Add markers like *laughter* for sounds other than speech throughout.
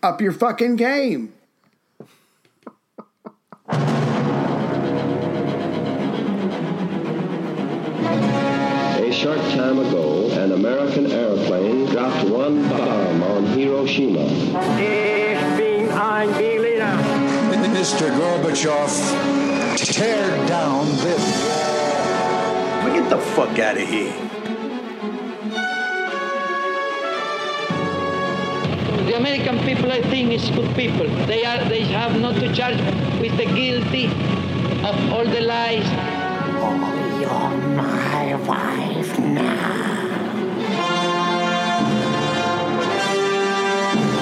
Up your fucking game. A short time ago, an American airplane dropped one bomb on Hiroshima. Ich bin ein Berliner. Mr. Gorbachev, tear down this. Get the fuck out of here. The American people, I think, is good people. They are. They have not to charge with the guilty of all the lies. You're my wife now.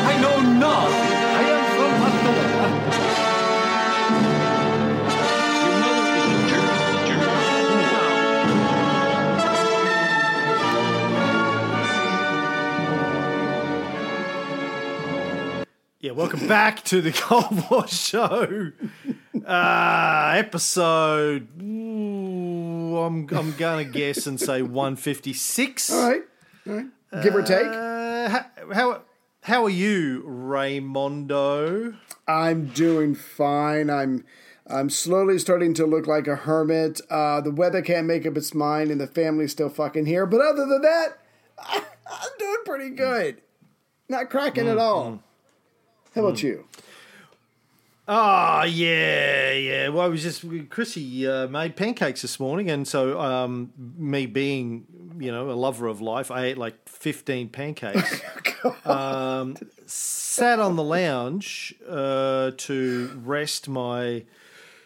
I know nothing. Welcome back to the *laughs* Cold War Show. Uh, episode, ooh, I'm, I'm going to guess and say 156. All right. All right. Give or take. Uh, how, how, how are you, Raymondo? I'm doing fine. I'm I'm slowly starting to look like a hermit. Uh, the weather can't make up its mind, and the family's still fucking here. But other than that, I, *laughs* I'm doing pretty good. Not cracking at all. How about you? Oh, yeah, yeah. Well, I was just, Chrissy uh, made pancakes this morning. And so, um, me being, you know, a lover of life, I ate like 15 pancakes. *laughs* um, sat on the lounge uh, to rest my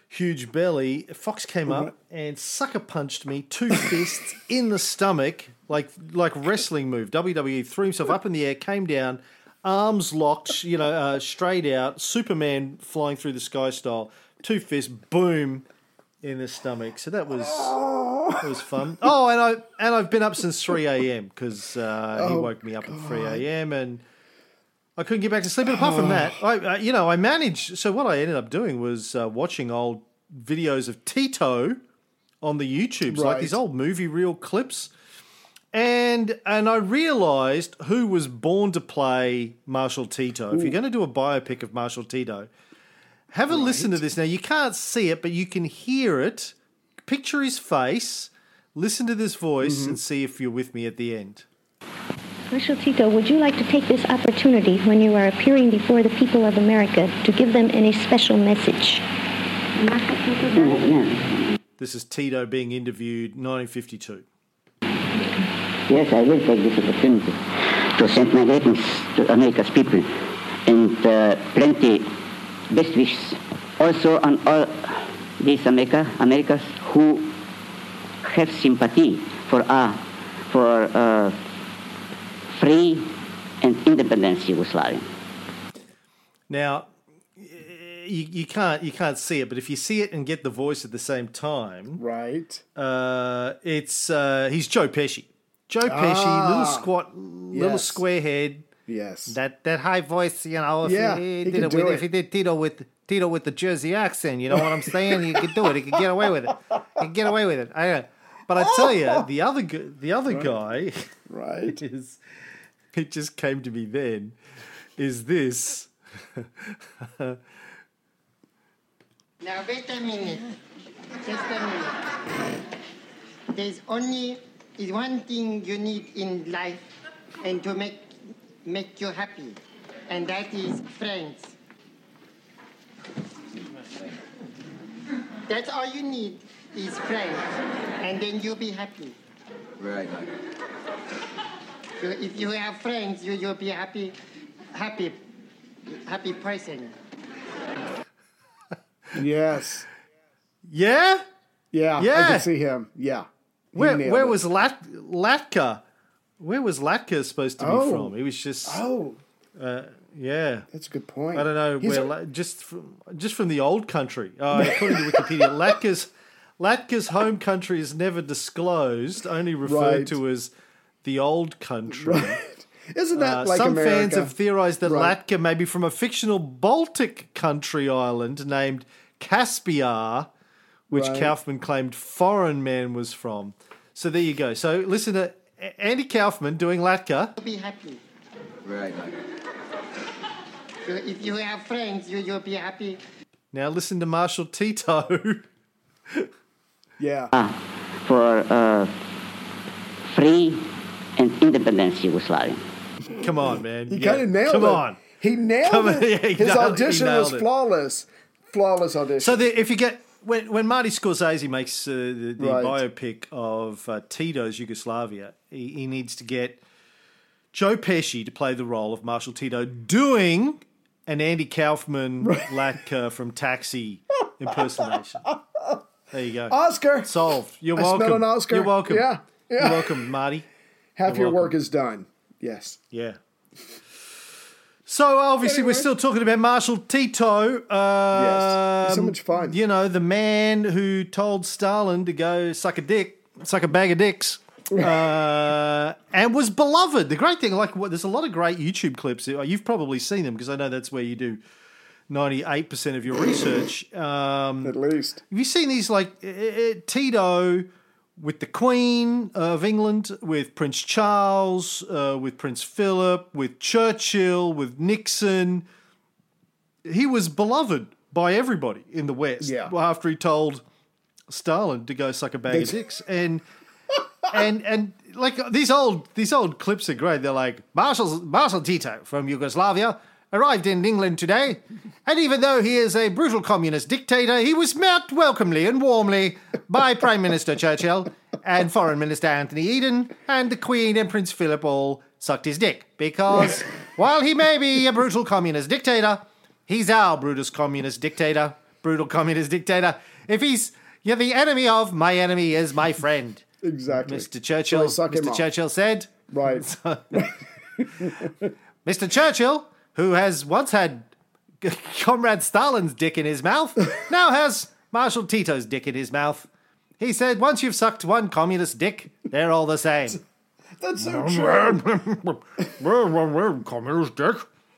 huge belly. Fox came up and sucker punched me two fists in the stomach, like like wrestling move. WWE threw himself up in the air, came down, arms locked, you know, uh, straight out. Superman flying through the sky style. Two fists, boom, in the stomach. So that was that was fun. Oh, and I and I've been up since three a.m. because uh, he woke me up at three a.m. and. I couldn't get back to sleep. But apart from that, I, uh, you know, I managed. So what I ended up doing was uh, watching old videos of Tito on the YouTubes, like these old movie reel clips, and and I realised who was born to play Marshal Tito. If you're going to do a biopic of Marshal Tito, have a listen to this. Now you can't see it, but you can hear it. Picture his face. Listen to this voice mm-hmm. and see if you're with me at the end. Marshal Tito, would you like to take this opportunity when you are appearing before the people of America to give them any special message? This is Tito being interviewed, 1952. Yes, I will take this opportunity to send my greetings to America's people and uh, plenty best wishes also on all these America, Americas who have sympathy for uh, for uh, free and independent Yugoslavia. Now, you, you can't you can't see it, but if you see it and get the voice at the same time, Right. uh, it's uh, he's Joe Pesci. Joe Pesci, little Ah, squat, little yes. square head. Yes. That that high voice, you know. If Yeah, he, he did it with, it. if he did Tito with Tito with the Jersey accent, you know what I'm saying? He could do it. He could get away with it. He could get away with it. I, but I tell you, the *laughs* other gu- the other guy Right. *laughs* is it just came to me then is this. Now wait a minute. Just a minute. There's only is one thing you need in life and to make make you happy. And that is friends. That's all you need is friends. And then you'll be happy. Right. So if you have friends, you, you'll be happy happy happy person. *laughs* Yes. Yeah? Yeah. Yeah. I can see him. Yeah. He Where where it. was Lat- Latka? Where was Latka supposed to be Oh. from? He was just Oh, yeah. that's a good point. I don't know He's where a- just from, just from the old country. Uh, according to Wikipedia, *laughs* Latka's Latka's home country is never disclosed, only referred Right. to as the old country. *laughs* Isn't that Uh, like some America? fans have theorized that Right. Latka may be from a fictional Baltic country island named Caspiar, which Right. Kaufman claimed Foreign Man was from. So there you go. So listen to Andy Kaufman doing Latka. You'll be happy. Right. So So if you have friends, you, you'll be happy. Now listen to Marshal Tito. *laughs* Yeah. for uh, free and independence Yugoslavia. Come on, man. He Yeah, kind of nailed it. Come it. on. He nailed Come on. it. *laughs* Yeah, he His nailed- he audition was nailed it. flawless. Flawless audition. So the, if you get when when Marty Scorsese makes uh, the, the Right. biopic of uh, Tito's Yugoslavia, he, he needs to get Joe Pesci to play the role of Marshal Tito, doing an Andy Kaufman *laughs* like uh, from Taxi impersonation. There you go. Oscar. Solved. You're I welcome. an Oscar. You're welcome. Yeah. Yeah. You're welcome, Marty. Half You're your work is done. Yes. Yeah. So obviously we're still talking about Marshal Tito. Um, He's so much fun. You know, the man who told Stalin to go suck a dick, suck a bag of dicks, *laughs* uh, and was beloved. The great thing, like, there's a lot of great YouTube clips. You've probably seen them because I know that's where you do 98% of your research. Um, At least. have you seen these like uh, uh, Tito with the Queen of England, with Prince Charles, uh, with Prince Philip, with Churchill, with Nixon? He was beloved by everybody in the West. Yeah. After he told Stalin to go suck a bag of dicks, and and and like these old these old clips are great. They're like Marshal Marshal Tito from Yugoslavia arrived in England today, and even though he is a brutal communist dictator, he was met welcomely and warmly by Prime Minister Churchill and Foreign Minister Anthony Eden, and the Queen and Prince Philip all sucked his dick because while he may be a brutal communist dictator, he's our brutal communist dictator. Brutal communist dictator. If he's you're the enemy of my enemy is my friend. Exactly. Mr. Churchill. So Mr. Churchill said. Right. *laughs* Mr. Churchill, who has once had *laughs* Comrade Stalin's dick in his mouth, *laughs* now has Marshal Tito's dick in his mouth. He said, once you've sucked one communist dick, they're all the same. *laughs* That's so true. communist dick.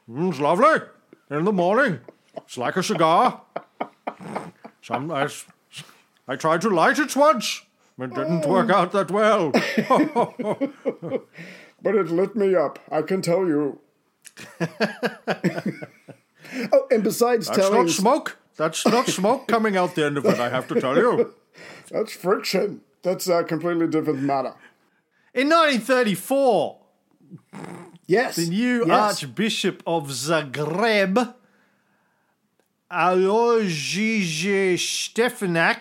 It's lovely. In the morning. It's like a cigar. Some, I, I tried to light it once. But it didn't work out that well. But it lit me up. I can tell you. *laughs* oh, and besides That's telling, not smoke. That's not smoke coming out the end of it, I have to tell you. *laughs* that's friction. That's a completely different matter. In 1934, Yes. the new yes. Archbishop of Zagreb, Alojzije Stepinac,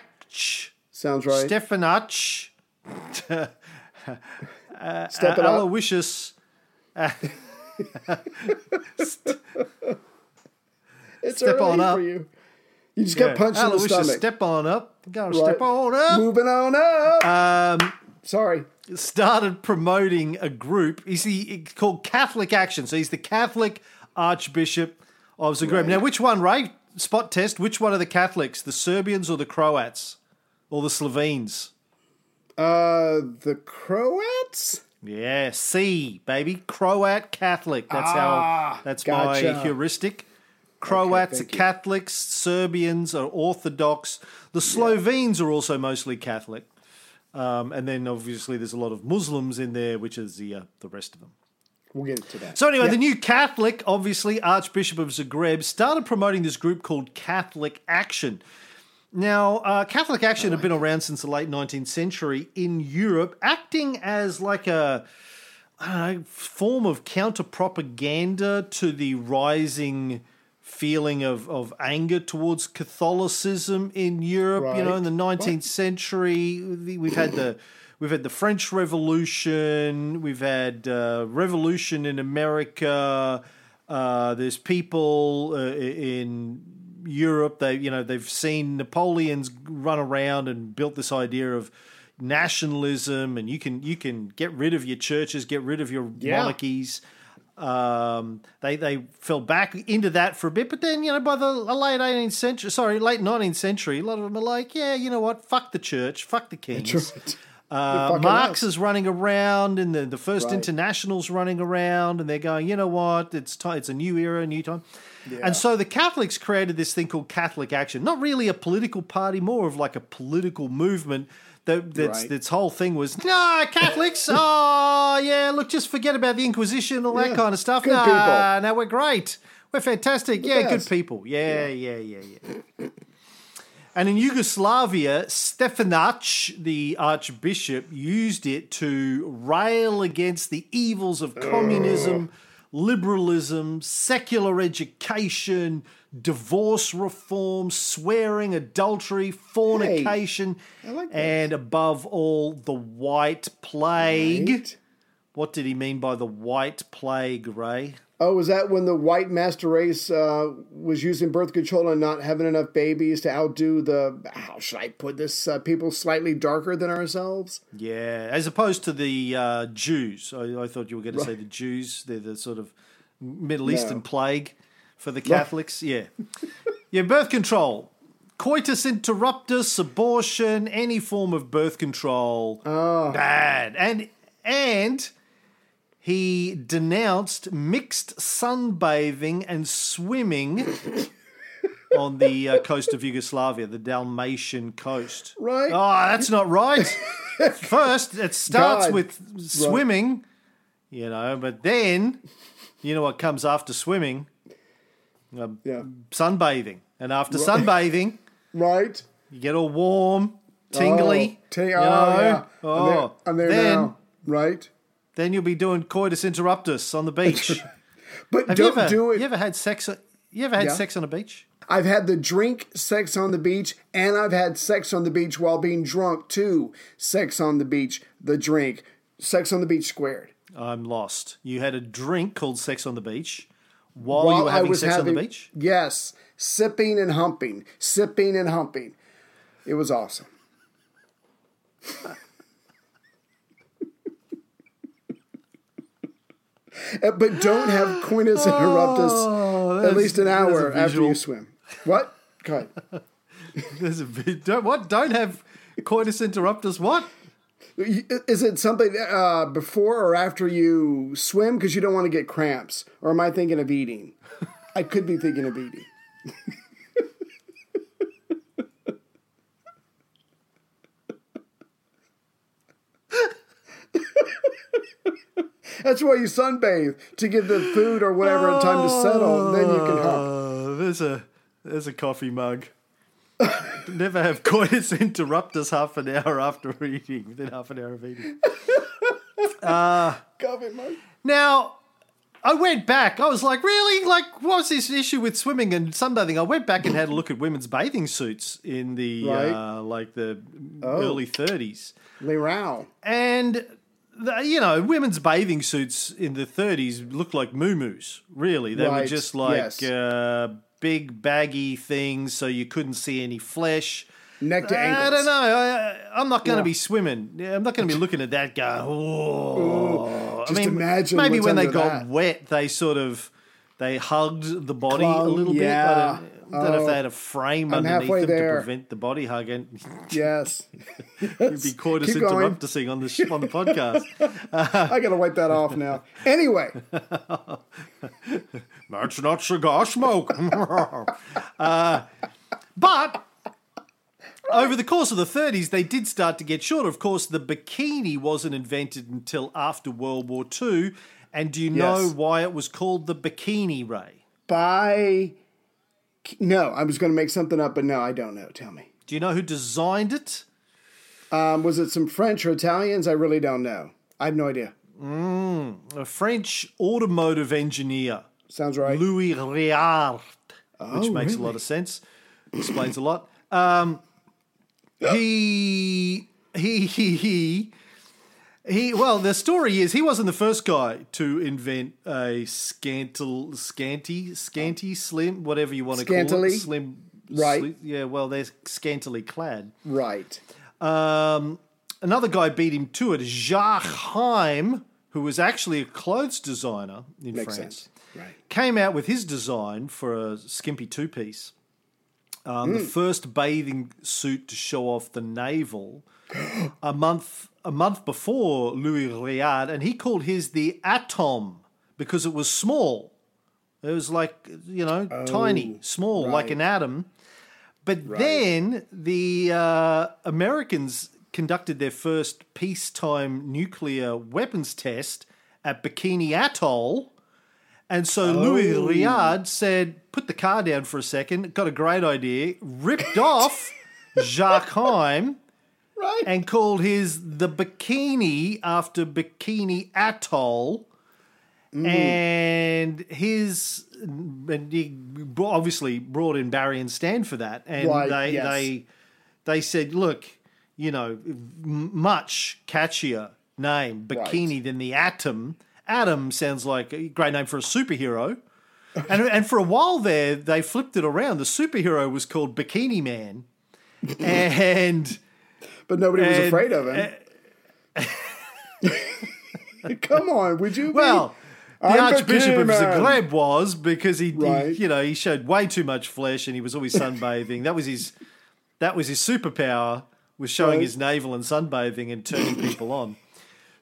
Sounds right. Stefanac, it uh, up. Aloysius, uh, *laughs* It's step on up. for you. You just got punched in the stomach. step on up. Gotta Right. step on up. Moving on up. Um, Sorry. started promoting a group. He's the it's called Catholic Action. So he's the Catholic Archbishop of Zagreb. Now, which one, Ray? Spot test. Which one are the Catholics? The Serbians or the Croats or the Slovenes? Uh, the Croats. Yeah, C baby, Croat Catholic. That's how. That's gotcha. my heuristic. Croats are thank you. Catholics. Serbians are Orthodox. The Slovenes are also mostly Catholic. Um, and then obviously there's a lot of Muslims in there, which is the uh, the rest of them. We'll get to that. So anyway, Yeah. the new Catholic, obviously Archbishop of Zagreb, started promoting this group called Catholic Action. Now, uh, Catholic Action had been around since the late 19th century in Europe, acting as like a know, form of counter propaganda to the rising feeling of, of anger towards Catholicism in Europe. You know, in the Right. 19th century, we've had the we've had the French Revolution, we've had uh, revolution in America. Uh, there's people uh, in Europe. They you know they've seen Napoleon's run around and built this idea of nationalism, and you can you can get rid of your churches, get rid of your Yeah. monarchies. Um, they they fell back into that for a bit, but then you know by the late 18th century, sorry, late 19th century, a lot of them are like, yeah, you know what, fuck the church, fuck the kings. Uh, Marx is running around, and the, the first Right. international's running around, and they're going, you know what? It's time. It's a new era, a new time. And so the Catholics created this thing called Catholic Action. Not really a political party, more of like a political movement. That that's Right. its whole thing was no Catholics. *laughs* oh yeah, look, just forget about the Inquisition, all that kind of stuff. Good nah, people. now we're great. We're fantastic. The yeah, best. good people. Yeah, yeah, yeah, yeah. And in Yugoslavia, Stepinac, the archbishop, used it to rail against the evils of communism, liberalism, secular education, divorce reform, swearing, adultery, fornication, and above all, the white plague. Right. What did he mean by the white plague, Ray? Oh, was that when the white master race uh, was using birth control and not having enough babies to outdo the, how should I put this, uh, people slightly darker than ourselves? Yeah, as opposed to the uh, Jews. I, I thought you were going to say the Jews. They're the sort of Middle Eastern plague for the Catholics. Yeah. *laughs* yeah, birth control. Coitus interruptus, abortion, any form of birth control. Oh. Bad. And and he denounced mixed sunbathing and swimming *laughs* on the uh, coast of Yugoslavia, the Dalmatian coast. Right. Oh, that's not right. *laughs* First, it starts God. with swimming, you know, but then, you know what comes after swimming? Um, Yeah. Sunbathing. And after Right. sunbathing, *laughs* Right? you get all warm, tingly. Oh, you oh, know? yeah. Oh, there, I'm there then, now. Right? Then you'll be doing coitus interruptus on the beach. *laughs* But Have don't you ever, do it. You ever had sex? Uh, you ever had Yeah. sex on a beach? I've had the drink sex on the beach, and I've had sex on the beach while being drunk too. Sex on the beach, the drink, sex on the beach squared. I'm lost. You had a drink called Sex on the Beach while, you While were I having sex on the beach? Yes, sipping and humping, sipping and humping. It was awesome. Uh, but don't have *gasps* coitus interruptus Oh, at least an hour after you swim. What? Go ahead. *laughs* There's a bit, don't, what? Don't have coitus interruptus? What? Is it something uh, before or after you swim because you don't want to get cramps? Or am I thinking of eating? I could be thinking of eating. *laughs* That's why you sunbathe to give the food or whatever time to settle. And then you can hump. Oh, there's a there's a coffee mug. Never have coitus interruptus half an hour after eating. Within half an hour of eating. *laughs* Coffee mug. Now, I went back. I was like, really? Like, what's this issue with swimming and sunbathing? I went back and had a look at women's bathing suits in the Right. uh, like the Oh. early 30s. Lee Rao. And you know, women's bathing suits in the 30s looked like moo-moos. Really, they were just like yes. uh, big baggy things, so you couldn't see any flesh. Neck to ankles. I don't know. I, I'm not going to Yeah. be swimming. Yeah, I'm not going to be looking at that guy. Oh, just I mean, imagine maybe when they got that. wet, they sort of they hugged the body a Clung, little yeah. bit. Don't if Oh. they had a frame I'm underneath them there. to prevent the body hugging. *laughs* Yes. You'd be coitus Keep interrupting on the on the podcast. *laughs* I got to wipe that off now. Anyway, *laughs* That's not cigar smoke. uh, but over the course of the 30s, they did start to get shorter. Of course, the bikini wasn't invented until after World War II. And do you know why it was called the bikini, Ray? by. No, I was going to make something up, but no, I don't know. Tell me. Do you know who designed it? Um, was it some French or Italians? I really don't know. I have no idea. A French automotive engineer, Sounds right. Louis which Oh, makes a lot of sense. Explains a lot. Um, he, he, he, he, he. Well, the story is he wasn't the first guy to invent a scantal, scanty, scanty, slim, whatever you want to call Scantily? it, slim. Right. yeah. Well, they're scantily clad. Right. Um, another guy beat him to it, Jacques Heim, who was actually a clothes designer in Makes France, sense. Right. came out with his design for a skimpy two piece. Um, The Hmm. first bathing suit to show off the navel *gasps* a month a month before Louis Réard, and he called his the Atom because it was small. It was like you know tiny, small, like Oh, an atom. But then the uh, Americans conducted their first peacetime nuclear weapons test at Bikini Atoll, And so Louis Réard said, put the car down for a second, got a great idea, ripped off *laughs* Jacques Heim Right. and called his the bikini after Bikini Atoll. Mm. And his, and he obviously brought in Barry and Stan for that. And Right, they, yes. they, they said, look, you know, much catchier name, Bikini, than the Atom. Atom sounds like a great name for a superhero. and, and for a while there, they flipped it around. The superhero was called Bikini Man. *laughs* And. But nobody was And- afraid of him. *laughs* Come on, would you? be? Well, the I'm Archbishop of Bikini Zagreb was because he, he- you know, he showed way too much flesh and he was always sunbathing. that was his, that was his superpower was showing Right. his navel and sunbathing and turning people on.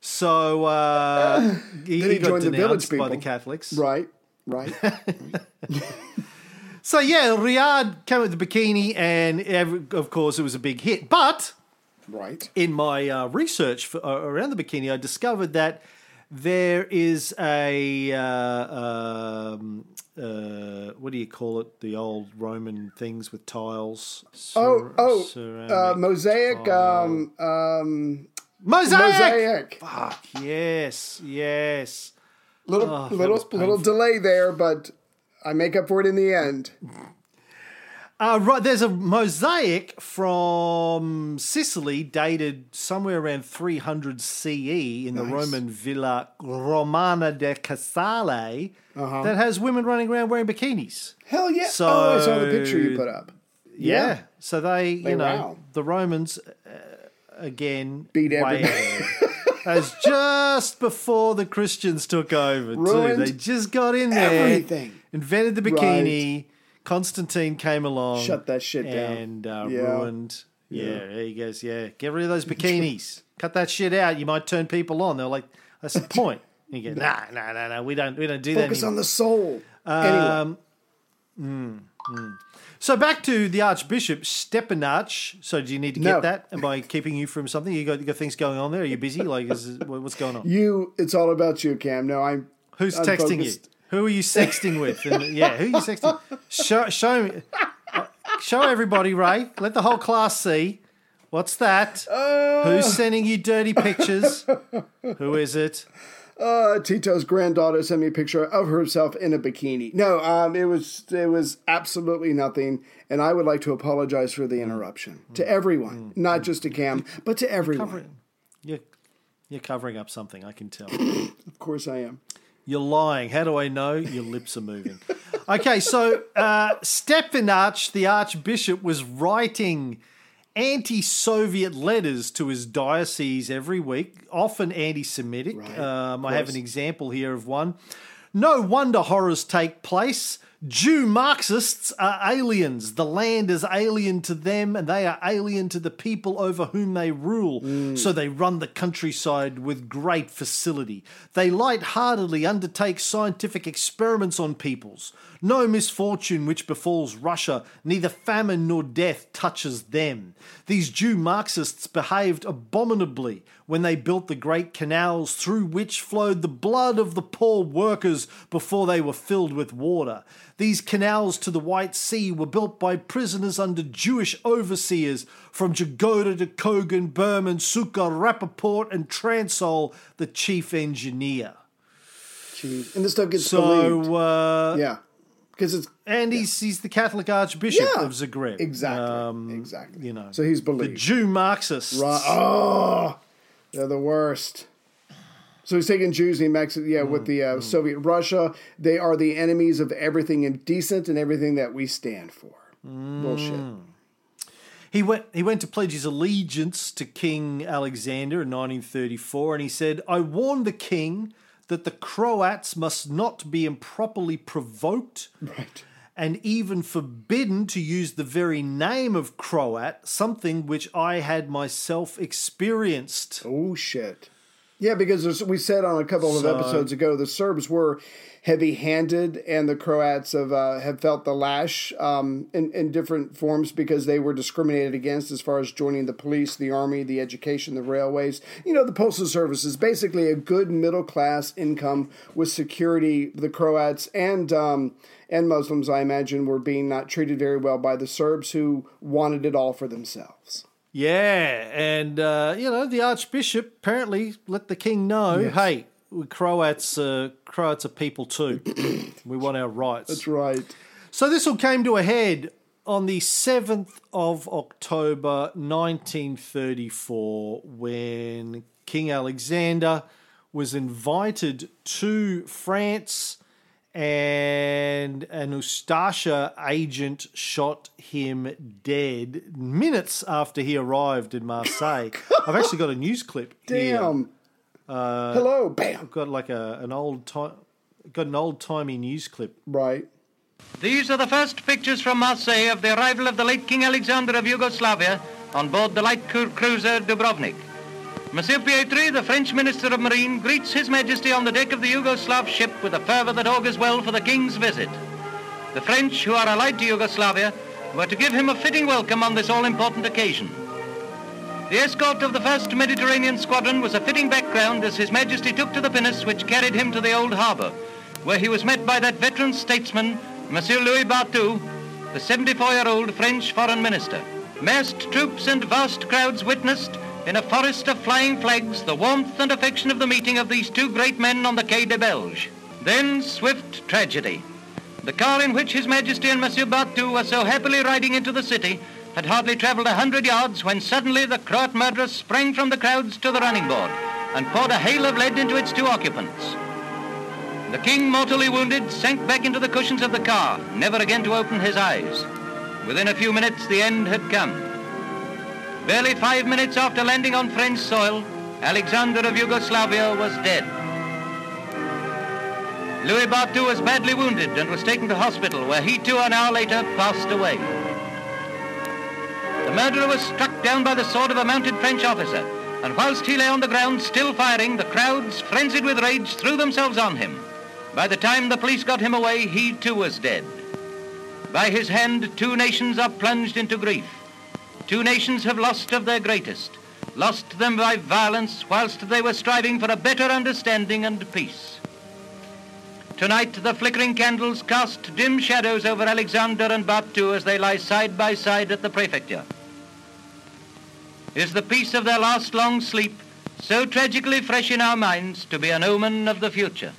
So uh, *coughs* he, he got joined the denounced by the. Catholics. Right, right. *laughs* So yeah, Réard came with the bikini, and ev- of course it was a big hit. But right. in my uh, research for, uh, around the bikini, I discovered that there is a uh, um, uh, what do you call it? The old Roman things with tiles. Oh, Cer- oh, uh, mosaic. Um, um, mosaic. mosaic. Fuck yes, yes. Little, Oh, little, little painful. delay there, but I make up for it in the end. Uh, right, there's a mosaic from Sicily dated somewhere around 300 CE in the Roman Villa Romana de Casale Uh-huh. that has women running around wearing bikinis. Hell yeah! So- oh, I saw the picture you put up. Yeah. Yeah. So they, They you know, wow. the Romans, uh, again, Beat everybody. *laughs* As just before the Christians took over, too. They just got in there, everything. invented the bikini. Constantine came along, Shut that shit down. and uh, Yeah. ruined. Yeah. there he goes. Yeah, get rid of those bikinis. *laughs* Cut that shit out. You might turn people on. They're like, that's the point. And you go, *laughs* nah, nah, nah, nah. We don't, we don't do that. Focus on the soul. Um, mm, mm. So back to the Archbishop Stepinac. So do you need to get No. that? Am I keeping you from something? You got you got things going on there? Are you busy? Like, is, what's going on? *laughs* You, it's all about you, Cam. No, I'm. Who's I'm texting focused. you? Who are you sexting with? And, yeah, who are you sexting? Show, show me. Show everybody, Ray. Let the whole class see. What's that? Uh. Who's sending you dirty pictures? Who is it? Uh, Tito's granddaughter sent me a picture of herself in a bikini. No, um, it was it was absolutely nothing, and I would like to apologize for the interruption to everyone, not just to Cam, but to everyone. Covering. You're, you're covering up something. I can tell. Of course, I am. You're lying. How do I know? Your lips are moving. Okay, so uh, Stepinac, the Archbishop, was writing anti Soviet letters to his diocese every week, often anti Semitic. um, I have an example here of one. No wonder horrors take place. Jew Marxists are aliens. The land is alien to them, and they are alien to the people over whom they rule. So they run the countryside with great facility. They light-heartedly undertake scientific experiments on peoples. No misfortune which befalls Russia, neither famine nor death touches them. These Jew Marxists behaved abominably when they built the great canals through which flowed the blood of the poor workers before they were filled with water. These canals to the White Sea were built by prisoners under Jewish overseers from Jagoda to Kogan, Berman, Sukkot, Rappaport, and Transol, the chief engineer. Jeez. And this stuff gets believed. So, uh, Yeah, because it's and he's, he's the Catholic Archbishop Yeah, of Zagreb. exactly, exactly. You know, So he's believed. the. Jew Marxists. Right. Oh, they're the worst. So he's taking Jews and he makes it, yeah, with mm, the uh, mm. Soviet Russia. They are the enemies of everything indecent and everything that we stand for. Bullshit. Mm. He went he went to pledge his allegiance to King Alexander in 1934 and he said, "I warn the king that the Croats must not be improperly provoked Right. And even forbidden to use the very name of Croat, something which I had myself experienced." Oh shit. Yeah, because we said on a couple of So- episodes ago, the Serbs were heavy-handed, and the Croats have uh, have felt the lash um, in in different forms because they were discriminated against as far as joining the police, the army, the education, the railways. You know, the postal service is basically a good middle class income with security. The Croats and um, and Muslims, I imagine, were being not treated very well by the Serbs, who wanted it all for themselves. Yeah, and uh, you know the Archbishop apparently let the king know, Yes. hey, we Croats, uh, Croats are people too. *coughs* we want our rights. That's right. So this all came to a head on the seventh of October, nineteen thirty-four, when King Alexander was invited to France. And an Ustasha agent shot him dead minutes after he arrived in Marseille. *laughs* I've actually got a news clip here. Damn. Uh, Hello, bam. I've got like a an old time, got an old timey news clip. Right. These are the first pictures from Marseille of the arrival of the late King Alexander of Yugoslavia on board the light cru- cruiser Dubrovnik. Monsieur Pietri, the French Minister of Marine, greets His Majesty on the deck of the Yugoslav ship with a fervour that augurs well for the King's visit. The French, who are allied to Yugoslavia, were to give him a fitting welcome on this all-important occasion. The escort of the 1st Mediterranean Squadron was a fitting background as His Majesty took to the pinnace which carried him to the Old Harbour, where he was met by that veteran statesman, Monsieur Louis Barthou, the 74-year-old French Foreign Minister. Massed troops and vast crowds witnessed, in a forest of flying flags, the warmth and affection of the meeting of these two great men on the Quai de Belge. Then swift tragedy. The car in which His Majesty and Monsieur Barthou were so happily riding into the city had hardly travelled a hundred yards when suddenly the Croat murderer sprang from the crowds to the running board and poured a hail of lead into its two occupants. The king, mortally wounded, sank back into the cushions of the car, never again to open his eyes. Within a few minutes, the end had come. Barely five minutes after landing on French soil, Alexander of Yugoslavia was dead. Louis Barthou was badly wounded and was taken to hospital, where he too an hour later passed away. The murderer was struck down by the sword of a mounted French officer, and whilst he lay on the ground still firing, the crowds, frenzied with rage, threw themselves on him. By the time the police got him away, he too was dead. By his hand, two nations are plunged into grief. Two nations have lost of their greatest, lost them by violence whilst they were striving for a better understanding and peace. Tonight, the flickering candles cast dim shadows over Alexander and Barthou as they lie side by side at the prefecture. Is the peace of their last long sleep so tragically fresh in our minds to be an omen of the future?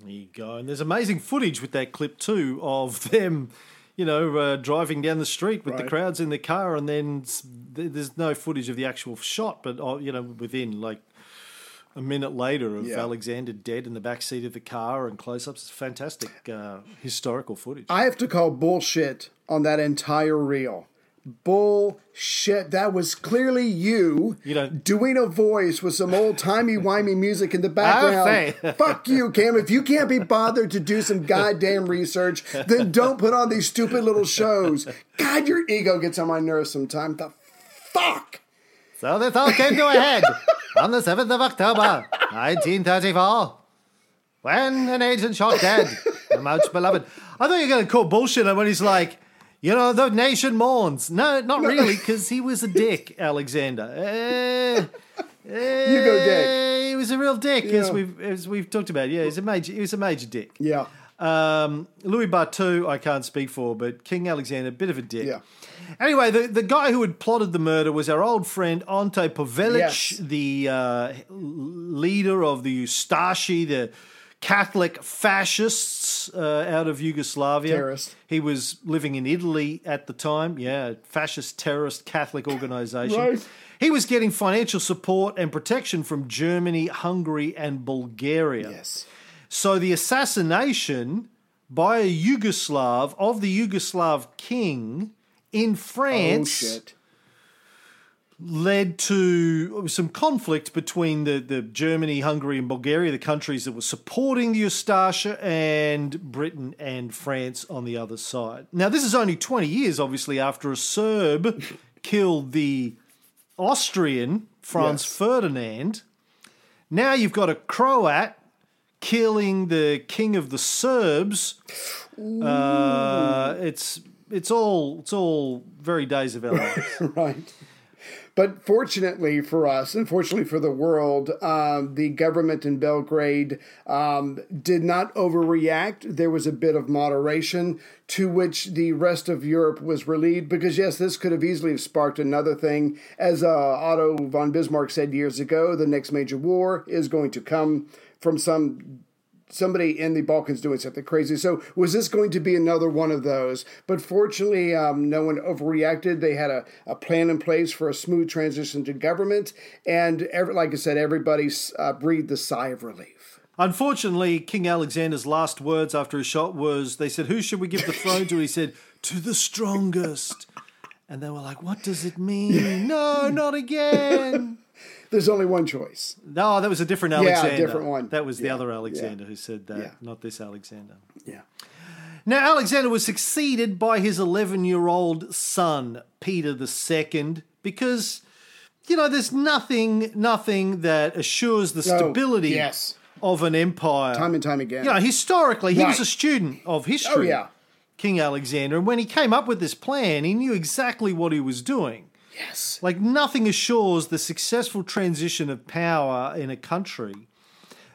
There you go. And there's amazing footage with that clip too of them, you know, uh, driving down the street with the crowds in the car, and then there's no footage of the actual shot, but uh, you know, within like a minute later of Yeah. Alexander dead in the back seat of the car and close-ups. It's fantastic uh, historical footage. I have to call bullshit on that entire reel. Bullshit. That was clearly you, doing a voice with some old timey wimey music in the *laughs* background. *laughs* Fuck you, Cam. If you can't be bothered to do some goddamn research, then don't put on these stupid little shows. God, your ego gets on my nerves sometimes. The fuck? So this all came to a head on the 7th of October, 1934, when an agent shot dead, the much beloved. I thought you were going to call bullshit on when he's like, you know, the nation mourns. No, not really, because he was a dick, *laughs* Alexander. Eh, eh, You go dick. He was a real dick, as we've as we've talked about. Yeah, he's a major. He was a major dick. Yeah. Um, Louis Barthou, I can't speak for, but King Alexander, bit of a dick. Yeah. Anyway, the, the guy who had plotted the murder was our old friend Ante Pavelic, Yes. the uh, leader of the Ustashi, the Catholic fascists uh, out of Yugoslavia. Terrorist. He was living in Italy at the time. Yeah, fascist terrorist Catholic organization. Right. He was getting financial support and protection from Germany, Hungary, and Bulgaria. Yes. So the assassination by a Yugoslav of the Yugoslav king in Oh, France shit. Led to some conflict between the, the Germany, Hungary, and Bulgaria, the countries that were supporting the Ustasha, and Britain and France on the other side. Now, this is only 20 years, obviously, after a Serb *laughs* killed the Austrian Franz Yes. Ferdinand. Now you've got a Croat killing the king of the Serbs. Uh, it's it's all it's all very days of our lives. *laughs* right. But fortunately for us, and fortunately for the world, um, the government in Belgrade um, did not overreact. There was a bit of moderation, to which the rest of Europe was relieved. Because yes, this could have easily sparked another thing. As uh, Otto von Bismarck said years ago, the next major war is going to come from some somebody in the Balkans doing something crazy. So was this going to be another one of those? But fortunately, um, no one overreacted. They had a, a plan in place for a smooth transition to government, and every, like I said, everybody uh, breathed a sigh of relief. Unfortunately, King Alexander's last words after his shot was, "They said, who should we give the throne to?" He said, "To the strongest." And they were like, "What does it mean?" no, not again. There's only one choice. No, that was a different Alexander. Yeah, different one. That was the other Alexander yeah. who said that, Yeah. not this Alexander. Yeah. Now, Alexander was succeeded by his 11 year old son, Peter II, because, you know, there's nothing, nothing that assures the Oh, stability yes. of an empire. Time and time again. You know, historically, he was a student of history. Oh, yeah. King Alexander. And when he came up with this plan, he knew exactly what he was doing. Yes. Like nothing assures the successful transition of power in a country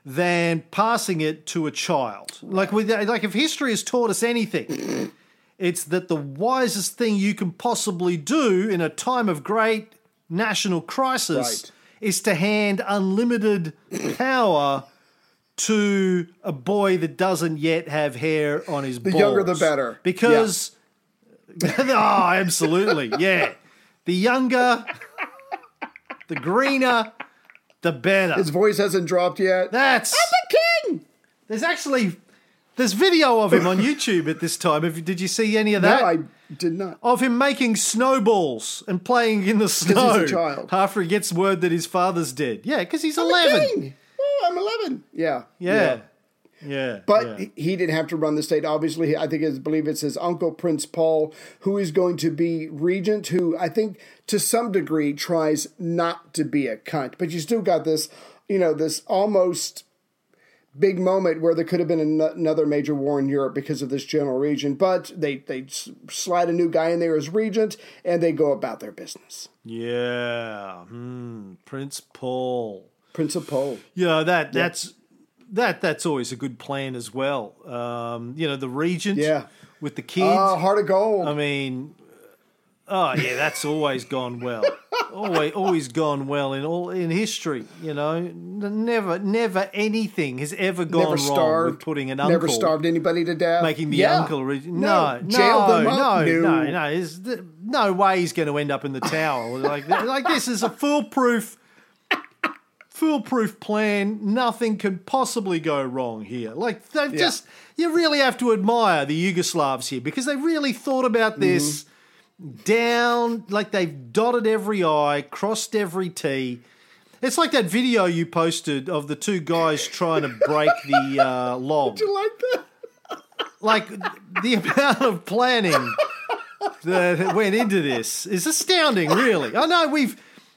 than passing it to a child. Like with like if history has taught us anything, *laughs* it's that the wisest thing you can possibly do in a time of great national crisis Right. is to hand unlimited power to a boy that doesn't yet have hair on his The balls. younger the better. Because *laughs* oh, absolutely. Yeah. The younger, the greener, the better. His voice hasn't dropped yet. That's I'm the king. there's actually there's video of him on YouTube at this time. Have, did you see any of that? No. I did not. of him making snowballs and playing in the snow he's a child. after he gets word that his father's dead. Yeah, because he's I'm 11. the king. Oh, I'm 11. Yeah. Yeah. Yeah. But yeah. he- he didn't have to run the state. Obviously, I think I believe it's his uncle Prince Paul who is going to be regent. Who I think to some degree tries not to be a cunt, but you still got this, you know, this almost big moment where there could have been an- another major war in Europe because of this general region. But they they slide a new guy in there as regent, and they go about their business. Yeah. Hmm. Prince Paul. Prince of Paul. Yeah, that that's that that's always a good plan as well. Um, you know the regent. Yeah. With the kids. Oh, heart of gold. I mean, oh yeah, that's always gone well. always, always gone well in all in history. You know, never, never anything has ever gone never wrong starved. with putting an uncle, Never starved anybody to death. making the Yeah. uncle. Reg- No. no, no, Jailed them up? no, No. no, no. No way he's going to end up in the tower. like, *laughs* like this is a foolproof. Foolproof plan. Nothing can possibly go wrong here. Like they've Yeah. just, you really have to admire the Yugoslavs here because they really thought about this down, like they've dotted every I, crossed every T. It's like that video you posted of the two guys trying to break the *laughs* uh, log. You like that? Like the amount of planning that went into this is astounding. Really, I know we've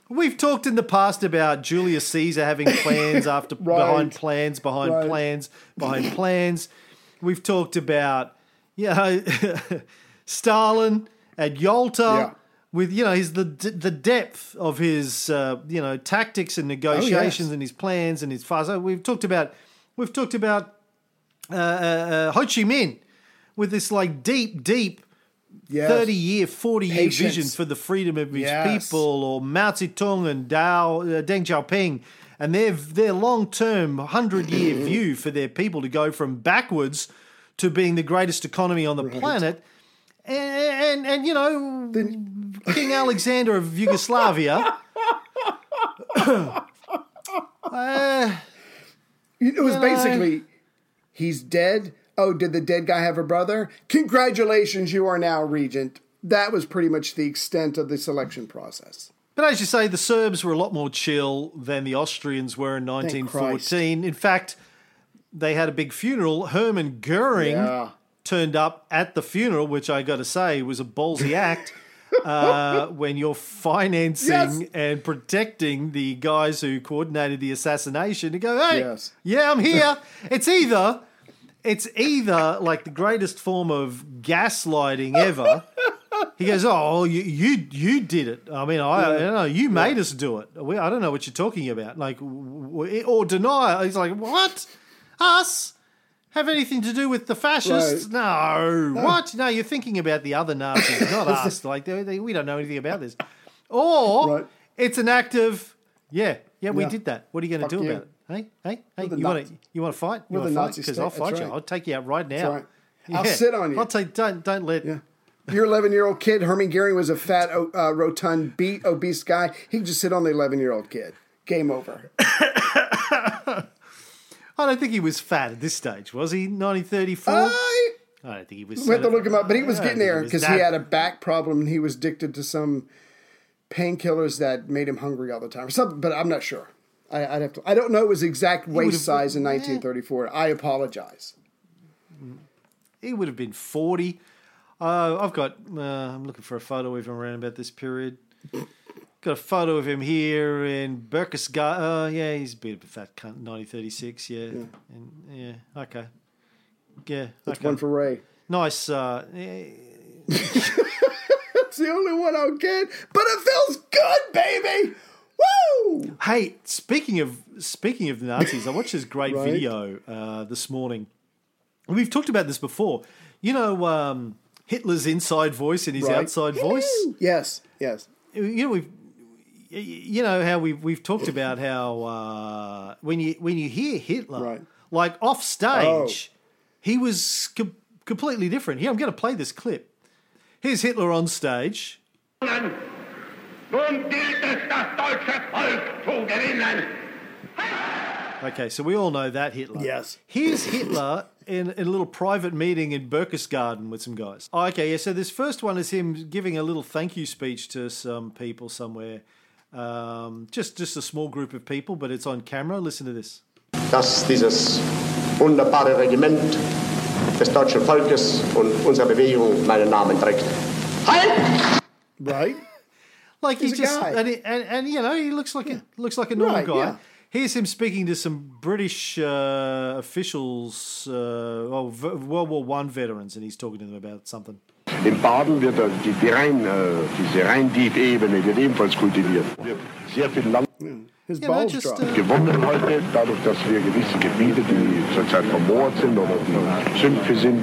we've talked in the past about Julius Caesar having *laughs* plans after Right. behind plans behind Right. plans behind *laughs* plans. We've talked about you know *laughs* Stalin at Yalta. Yeah. With you know his the the depth of his uh, you know tactics and negotiations and his plans and his fast. We've talked about we've talked about uh, uh, uh, Ho Chi Minh with this like deep, deep Yes. 30 year, 40 year Patience. vision for the freedom of his Yes. people, or Mao Zedong and Dao, uh, Deng Xiaoping, and their, their long term, 100 year *clears throat* view for their people to go from backwards to being the greatest economy on the planet. And, and, and, you know, *laughs* King Alexander of Yugoslavia. *laughs* uh, It was You know, basically, he's dead. Oh, did the dead guy have a brother? Congratulations, you are now regent. That was pretty much the extent of the selection process. But as you say, the Serbs were a lot more chill than the Austrians were in 1914. In fact, they had a big funeral. Hermann Goering Yeah. turned up at the funeral, which I got to say was a ballsy *laughs* act. uh, when you're financing Yes. and protecting the guys who coordinated the assassination to go, hey, Yes. yeah, I'm here. *laughs* it's either it's either like the greatest form of gaslighting ever. He goes, "Oh, you you you did it. I mean, I, I don't know. You made us do it. We, I don't know what you're talking about. Like, w- or deny." He's like, "What? Us? Have anything to do with the fascists? No. What? No, you're thinking about the other Nazis, not *laughs* us. Like, they, they, we don't know anything about this. Or Right. it's an act of, yeah, yeah, we Yeah. did that. What are you going to do you. about it? Hey, hey, hey, you want to you want to fight? You want to fight? Because. I'll fight you. I'll take you out right now. right. *laughs* I'll sit on you. I'll take. Don't don't let. Yeah. Your 11 year old kid, Herman Goering was a fat, uh, rotund, beat, obese guy. He could just sit on the 11 year old kid. Game over. *coughs* I don't think he was fat at this stage, was he? 1934. I I don't think he was. we have to look him up, but he was getting there because that- he had a back problem and he was addicted to some painkillers that made him hungry all the time or something. But I'm not sure. I, I'd have to. I don't know his exact waist size in 1934. I apologize. He would have been 40. Uh, I've got. Uh, I'm looking for a photo of him around about this period. Got a photo of him here in Berchtesgaden. Uh, yeah, he's a bit of a fat cunt. 1936. Yeah, And, yeah. Okay. Yeah. That's okay. one for Ray. nice. Uh, It's *laughs* the only one I'll get, but it feels good, baby. Woo! Hey, speaking of speaking of the Nazis, I watched this *laughs* great Right. video uh, this morning. We've talked about this before. You know, um, Hitler's inside voice and his Right. outside voice. Yes, yes. You know, we've you know how we've we've talked *laughs* about how uh, when you when you hear Hitler, Right. like off stage, he was com- completely different. Here, I'm going to play this clip. Here's Hitler on stage. Nun gilt es, das deutsche Volk zu gewinnen. Okay, so we all know that Hitler. Yes. Here's Hitler in, in a little private meeting in Berchtesgaden with some guys. Oh, okay, yeah, so this first one is him giving a little thank you speech to some people somewhere. Um, just, just a small group of people, but it's on camera. Listen to this. dass dieses wunderbare Regiment des deutschen Volkes und unserer Bewegung meinen Namen trägt. Halt! Right? Like he's, He's a just guy. and, he, and and you know he looks like a looks like a normal Right, guy. yeah. Here's him speaking to some British uh, officials, uh, oh, v- World War One veterans, and he's talking to them about something. In Baden wird äh, die, die Rhein, äh, diese Rhein-Dieb-Ebene wird ebenfalls kultiviert. Sehr viel Land His You know, balls just, uh, gewonnen heute, dadurch, dass wir gewisse Gebiete, die zurzeit vermoort sind oder die Sümpfe sind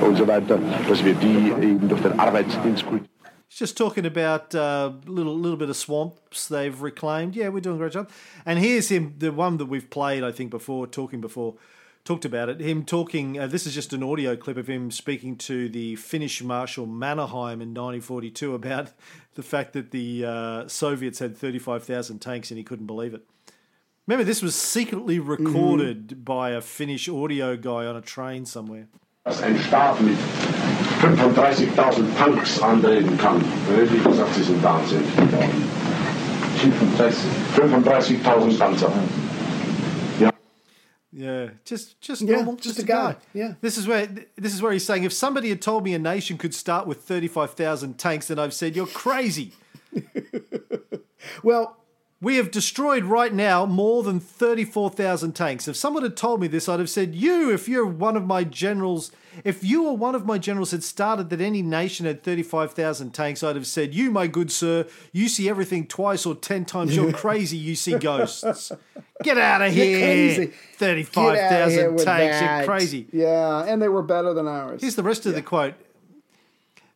und so weiter, dass wir die eben durch den Arbeitsdienst kultivieren. He's just talking about uh, little little bit of swamps they've reclaimed. Yeah, we're doing a great job. And here's him, the one that we've played, I think, before, talking before, talked about it. Him talking. Uh, this is just an audio clip of him speaking to the Finnish Marshal Mannerheim in 1942 about the fact that the uh, Soviets had 35,000 tanks and he couldn't believe it. Remember, this was secretly recorded by a Finnish audio guy on a train somewhere. Dass ein Staat mit 35.000 Tanks antreten kann. Wie gesagt, sie sind wahnsinnig geworden. 35.000 Panzer. Yeah, just just Yeah, normal, just just, a a guy, guy. yeah. This is where this is where he's saying if somebody had told me a nation could start with thirty five thousand tanks, then I've said you're crazy. *laughs* Well, We have destroyed right now more than thirty four thousand tanks. If someone had told me this, I'd have said you. If you're one of my generals, if you or one of my generals had started that any nation had thirty five thousand tanks, I'd have said you, my good sir, you see everything twice or ten times. You're *laughs* crazy. You see ghosts. Get out of *laughs* here. crazy. Thirty get five out of here thousand with tanks. that. You're crazy. Yeah, and they were better than ours. Here's the rest of the quote.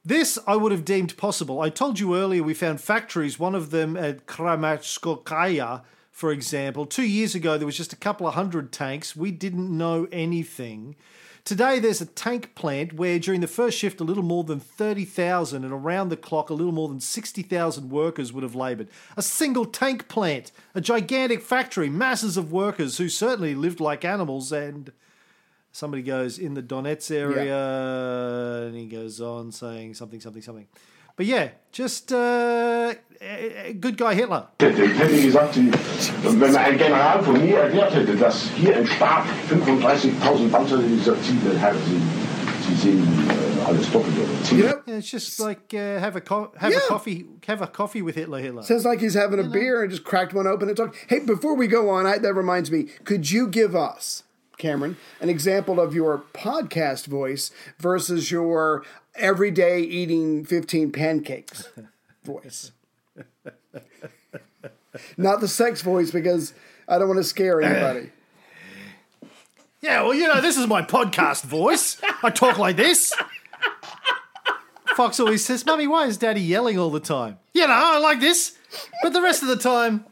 This I would have deemed possible. I told you earlier we found factories, one of them at Kramatskaya, for example. Two years ago, there was just a couple of hundred tanks. We didn't know anything. Today, there's a tank plant where during the first shift, a little more than 30,000 and around the clock, a little more than 60,000 workers would have laboured. A single tank plant, a gigantic factory, masses of workers who certainly lived like animals and somebody goes in the Donetsk area, and he goes on saying something, something, something. But yeah, just uh, a- a good guy Hitler. Ich hätte gesagt, die, wenn ein General von mir erklärt hätte, dass hier im Staat 35.000 Panzer, hätte ich gesagt, Sie, Herr, Sie, Sie sehen äh. Yep. Yeah, it's just like uh, have a co- have Yeah. a coffee have a coffee with Hitler. Hitler. Sounds like he's having a beer and just cracked one open and talked. Hey, before we go on, I, that reminds me. Could you give us, Cameron, an example of your podcast voice versus your everyday eating fifteen pancakes *laughs* voice? Not the sex voice because I don't want to scare anybody. *clears throat* Yeah, well, you know, this is my podcast voice. I talk like this. Fox always says, Mummy, why is Daddy yelling all the time? You know, I like this. But the rest of the time,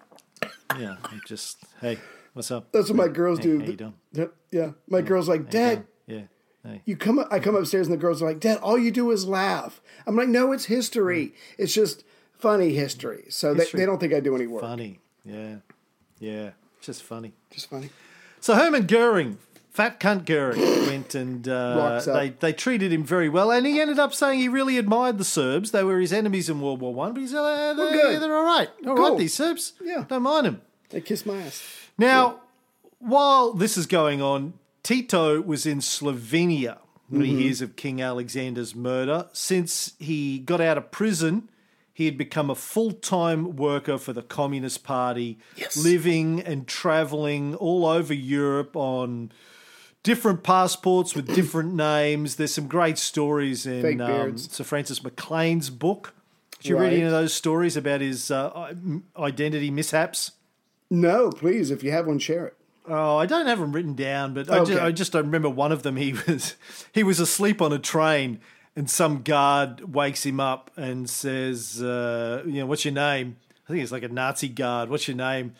yeah, just, hey, what's up? That's what my girls Hey, do. How you doing? Yep, yeah, my girls like Dad. Yeah. You come. I come upstairs and the girls are like, "Dad, all you do is laugh." I'm like, "No, it's history. It's just funny history." So they, History. they don't think I do any work. Funny. Yeah. Yeah. Just funny. Just funny. So Herman Goering, fat cunt Goering, *laughs* went and uh, they they treated him very well, and he ended up saying he really admired the Serbs. They were his enemies in World War One, but he said uh, Well, they, good. they're all right, all right. Cool. These Serbs, Yeah. don't mind them. They kiss my ass. Now, while this is going on, Tito was in Slovenia when Mhm. he hears of King Alexander's murder. Since he got out of prison, he had become a full time worker for the Communist Party, living and traveling all over Europe on different passports with different *clears throat* names. There's some great stories in um. Sir Francis Maclean's book. Did you read any of those stories about his uh, identity mishaps? No, please, if you have one, share it. Oh, I don't have them written down, but I, just, I just don't remember one of them. He was he was asleep on a train, and some guard wakes him up and says, uh, "You know, what's your name?" I think it's like a Nazi guard. What's your name?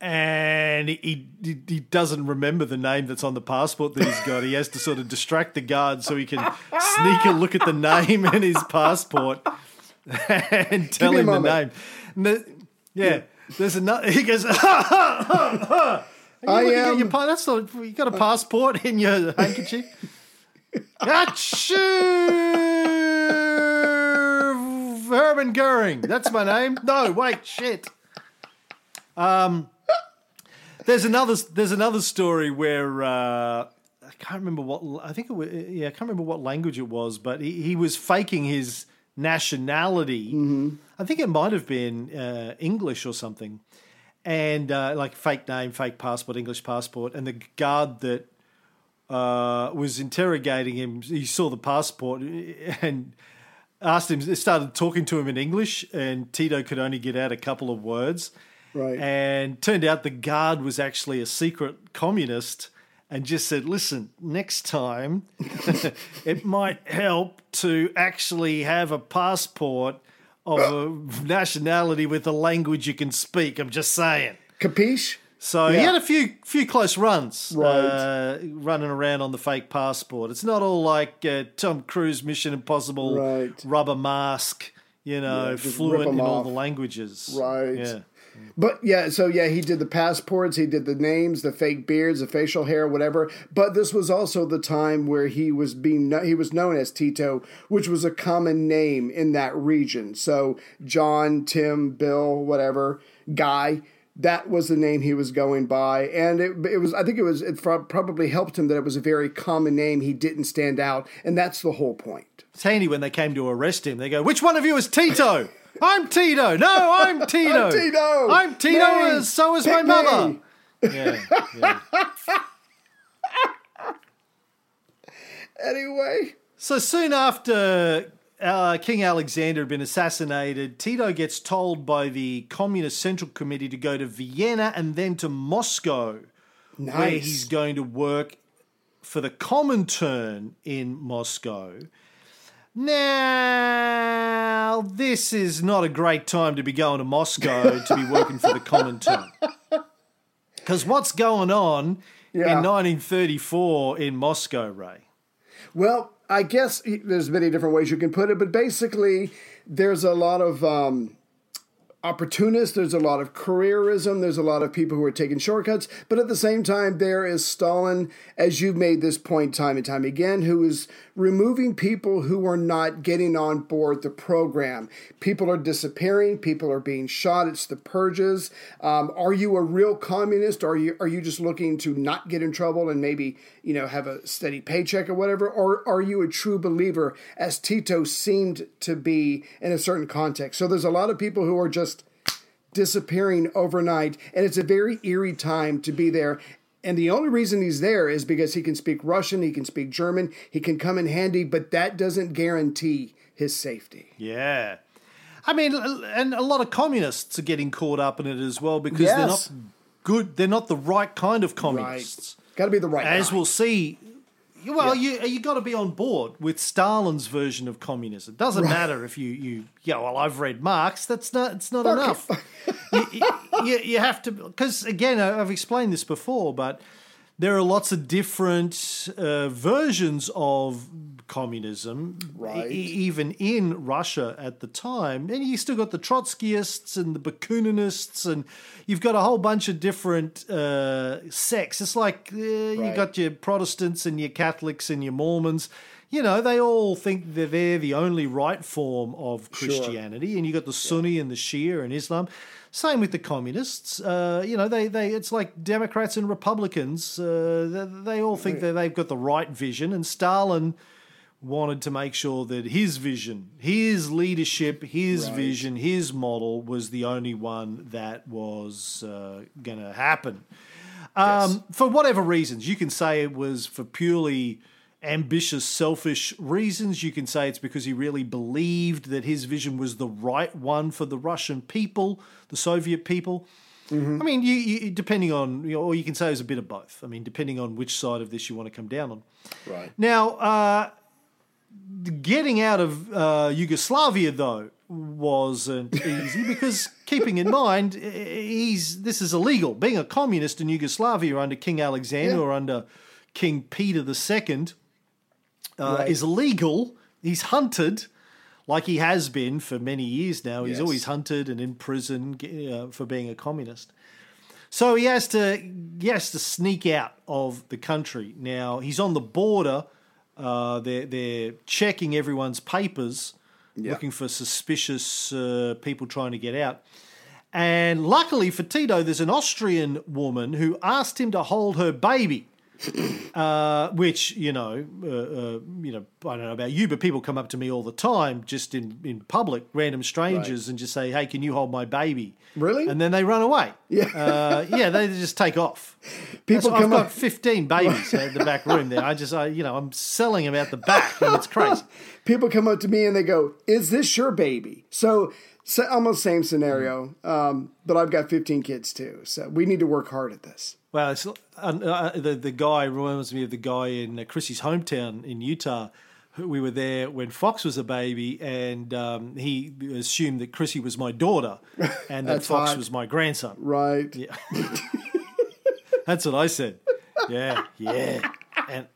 And he, he he doesn't remember the name that's on the passport that he's got. He has to sort of distract the guard so he can sneak a look at the name in his passport *laughs* and tell him the name. The- yeah, there's another. *laughs* He goes. *laughs* Ha, ha, ha, ha. And you I am- Your, that's not. You got a passport in your *laughs* handkerchief. Achoo! Herman Goering. That's my name. No, wait, shit. Um, there's another. There's another story where uh, I can't remember what. I think it was. Yeah, I can't remember what language it was, but he, he was faking his nationality. I think it might have been uh, English or something, and uh, like fake name, fake passport, English passport, and the guard that uh, was interrogating him. He saw the passport and asked him. Started talking to him in English, and Tito could only get out a couple of words. Right. And turned out the guard was actually a secret communist, and just said, "Listen, next time, *laughs* it might help to actually have a passport." Of a nationality with a language you can speak. I'm just saying. Capiche? So he had a few few close runs, Right. uh, running around on the fake passport. It's not all like uh, Tom Cruise Mission Impossible Right. rubber mask, you know, Yeah, fluent in all the languages. Right. Yeah. But yeah, so yeah, he did the passports, he did the names, the fake beards, the facial hair, whatever. But this was also the time where he was being he was known as Tito, which was a common name in that region. So John, Tim, Bill, whatever, Guy, that was the name he was going by, and it, it was I think it was it probably helped him that it was a very common name. He didn't stand out, and that's the whole point. It's handy when they came to arrest him. They go, "Which one of you is Tito?" I'm Tito. No, I'm Tito. I'm Tito. I'm Tito. Me. So is my Pick mother. me. *laughs* Yeah, yeah. Anyway, So soon after uh, King Alexander had been assassinated, Tito gets told by the Communist Central Committee to go to Vienna and then to Moscow, where he's going to work for the Comintern in Moscow. Now, this is not a great time to be going to Moscow to be working for the *laughs* Comintern. Because what's going on Yeah. in 1934 in Moscow, Ray? Well, I guess there's many different ways you can put it, but basically, there's a lot of um, opportunists, there's a lot of careerism, there's a lot of people who are taking shortcuts, but at the same time, there is Stalin, as you've made this point time and time again, who is removing people who are not getting on board the program. People are disappearing, people are being shot, it's the purges. Um, are you a real communist? Or are you are you just looking to not get in trouble and maybe, you know, have a steady paycheck or whatever? Or are you a true believer, as Tito seemed to be in a certain context? So there's a lot of people who are just disappearing overnight, and it's a very eerie time to be there. And the only reason he's there is because he can speak Russian, he can speak German, he can come in handy, but that doesn't guarantee his safety. Yeah. I mean, and a lot of communists are getting caught up in it as well because they're not good. They're not the right kind of communists. Got to be the right As guy. we'll see. Well, you you got to be on board with Stalin's version of communism. It doesn't Right. matter if you you yeah. Well, I've read Marx. That's not. It's not Fuck enough. you, you, you- you have to because again, I've explained this before, but there are lots of different uh, versions of communism, Right. e- even in Russia at the time. And you still got the Trotskyists and the Bakuninists, and you've got a whole bunch of different uh, sects. It's like uh, you Right. got your Protestants and your Catholics and your Mormons. You know, they all think that they're the only right form of Sure. Christianity, and you got the Sunni and the Shia and Islam. Same with the communists. Uh, you know, they, they it's like Democrats and Republicans. Uh, they, they all think that they've got the right vision, and Stalin wanted to make sure that his vision, his leadership, his Right. vision, his model was the only one that was uh, going to happen. Um, For whatever reasons, you can say it was for purely ambitious, selfish reasons. You can say it's because he really believed that his vision was the right one for the Russian people, the Soviet people. I mean, you, you depending on, you know, or you can say it was a bit of both. I mean, depending on which side of this you want to come down on. Right. Now, uh, getting out of uh, Yugoslavia though wasn't easy because *laughs* keeping in mind he's this is illegal. Being a communist in Yugoslavia under King Alexander Yeah. or under King Peter II uh, Right. is illegal. He's hunted. Like he has been for many years now. He's Yes. always hunted and in prison uh, for being a communist. So he has to he has to sneak out of the country. Now he's on the border. Uh, they're they're checking everyone's papers, looking for suspicious uh, people trying to get out. And luckily for Tito, there's an Austrian woman who asked him to hold her baby. *clears throat* Uh, which you know, uh, uh, you know, I don't know about you, but people come up to me all the time, just in, in public, random strangers, and just say, "Hey, can you hold my baby?" Really? And then they run away. Yeah. uh, yeah, they just take off. *laughs* People That's- come I've got *laughs* 15 babies in the back room there. I just, I, you know, I'm selling them out the back, and it's crazy. *laughs* People come up to me and they go, "Is this your baby?" So, so almost same scenario. Um, but I've got 15 kids too, so we need to work hard at this. Well, it's, uh, uh, the the guy reminds me of the guy in uh, Chrissy's hometown in Utah. We were there when Fox was a baby, and um, he assumed that Chrissy was my daughter, *laughs* and that Fox was my grandson. Right. Yeah, *laughs* that's what I said. Yeah, yeah, and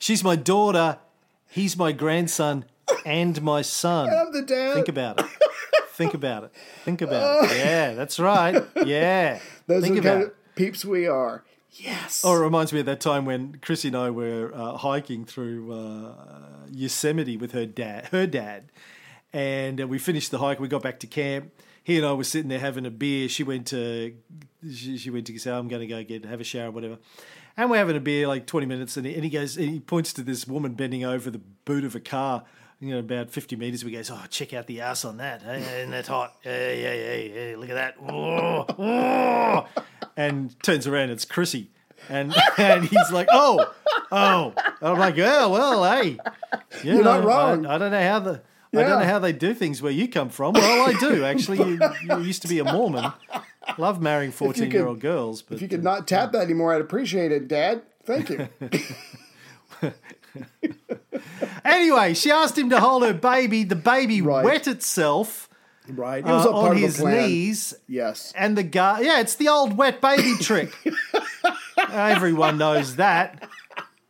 she's my daughter. He's my grandson and my son. I'm the dad. Think about it. *laughs* Think about it. Think about it. Yeah, that's right. Yeah. Those Think about it. Peeps we are. Yes. Oh, it reminds me of that time when Chrissy and I were uh, hiking through uh, Yosemite with her dad, her dad, and uh, we finished the hike. We got back to camp. He and I were sitting there having a beer. She went to she, she went to say, "I'm going to go get have a shower, whatever." And we're having a beer like 20 minutes, and he, and he goes, and he points to this woman bending over the boot of a car. You know, about 50 meters. We goes, oh, check out the ass on that. Hey, isn't hot? Hey, hey, hey, hey, look at that. And turns around, it's Chrissy. And, *laughs* and he's like, oh, oh. And I'm like, oh, well, hey. You You're not wrong. I, I don't know how the. I don't know how they do things where you come from. Well, I do actually. You, you used to be a Mormon. Love marrying If you could- fourteen-year-old girls, but if you could uh, not tap that anymore, I'd appreciate it, Dad. Thank you. *laughs* anyway, she asked him to hold her baby. The baby wet itself. Right. It was uh, on of the his knees. Yes. And the guy, yeah, it's the old wet baby *laughs* trick. Everyone knows that.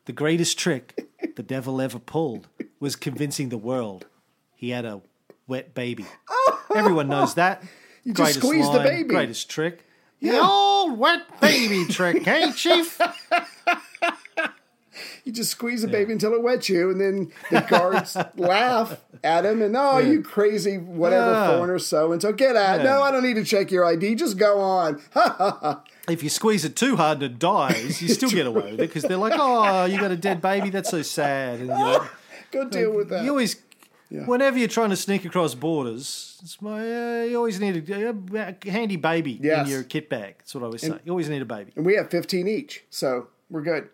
The greatest trick the devil ever pulled was convincing the world he had a wet baby. Everyone knows that. You just Greatest squeeze the baby. Greatest trick. The old wet baby trick, hey, Chief? *laughs* You just squeeze the baby until it wets you, and then the guards *laughs* laugh at him and oh, Yeah. you crazy whatever Yeah. foreigner so and so. Get out! Yeah. No, I don't need to check your ID. Just go on. *laughs* If you squeeze it too hard and it dies, you still *laughs* get away with it because they're like, oh, you got a dead baby? That's so sad. And you're like, Go deal with that. You always, Yeah. whenever you're trying to sneak across borders, it's my, uh, you always need a, a handy baby Yes. in your kit bag. That's what I always say. And- you always need a baby. And we have 15 each, so we're good.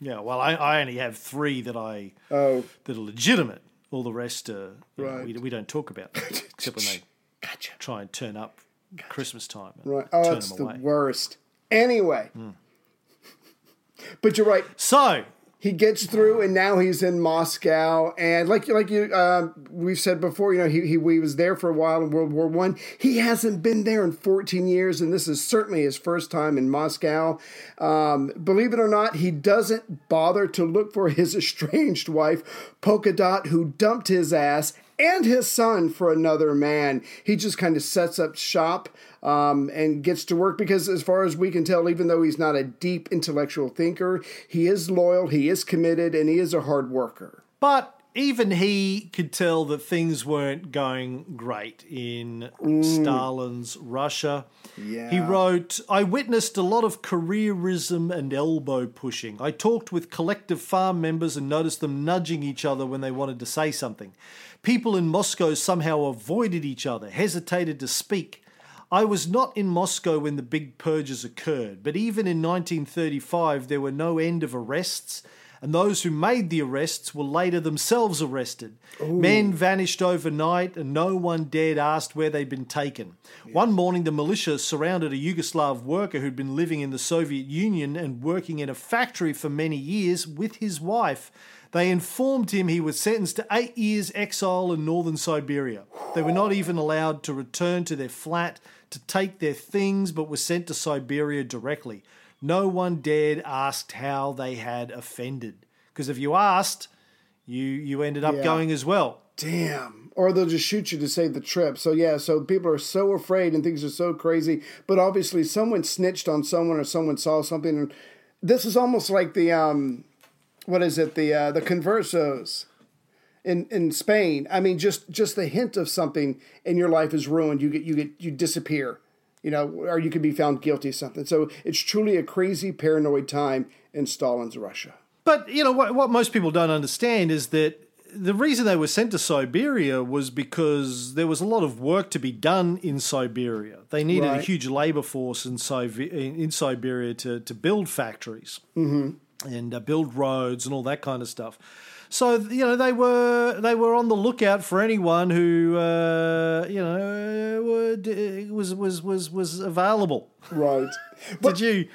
Yeah, well, I, I only have three that I Oh. that are legitimate. All the rest, uh, you know, we, we don't talk about them, *laughs* except when they try and turn up Christmas time. And Right. Oh, turn it's the away. Worst. Anyway. But you're right. So he gets through, and now he's in Moscow. And like like you, uh, we've said before, you know, he, he he was there for a while in World War One. He hasn't been there in 14 years, and this is certainly his first time in Moscow. Um, believe it or not, he doesn't bother to look for his *laughs* estranged wife, Polka Dot, who dumped his ass and his son for another man. He just kind of sets up shop um, and gets to work because, as far as we can tell, even though he's not a deep intellectual thinker, he is loyal, he is committed, and he is a hard worker. But even he could tell that things weren't going great in Stalin's Russia. Yeah. He wrote, I witnessed a lot of careerism and elbow pushing. I talked with collective farm members and noticed them nudging each other when they wanted to say something. People in Moscow somehow avoided each other, hesitated to speak. I was not in Moscow when the big purges occurred, but even in 1935 there were no end of arrests, and those who made the arrests were later themselves arrested. Men vanished overnight, and no one dared ask where they'd been taken. One morning, the militia surrounded a Yugoslav worker who'd been living in the Soviet Union and working in a factory for many years with his wife. They informed him he was sentenced to eight years exile in northern Siberia. They were not even allowed to return to their flat to take their things, but were sent to Siberia directly. No one dared ask how they had offended, because if you asked, you you ended up Yeah. going as well. Damn. Or they'll just shoot you to save the trip. So, yeah, so people are so afraid and things are so crazy. But obviously, someone snitched on someone or someone saw something. And this is almost like the, um, what is it, the uh, the conversos in, in Spain. I mean, just just the hint of something in your life is ruined. You get you get you disappear, you know, or you could be found guilty of something. So it's truly a crazy, paranoid time in Stalin's Russia. But you know what? What most people don't understand is that the reason they were sent to Siberia was because there was a lot of work to be done in Siberia. They needed a huge labor force in, Sibe- in Siberia to, to build factories Mm-hmm. And uh, build roads and all that kind of stuff. So you know they were they were on the lookout for anyone who uh, you know would, uh, was was was was available. Right. *laughs* Did you,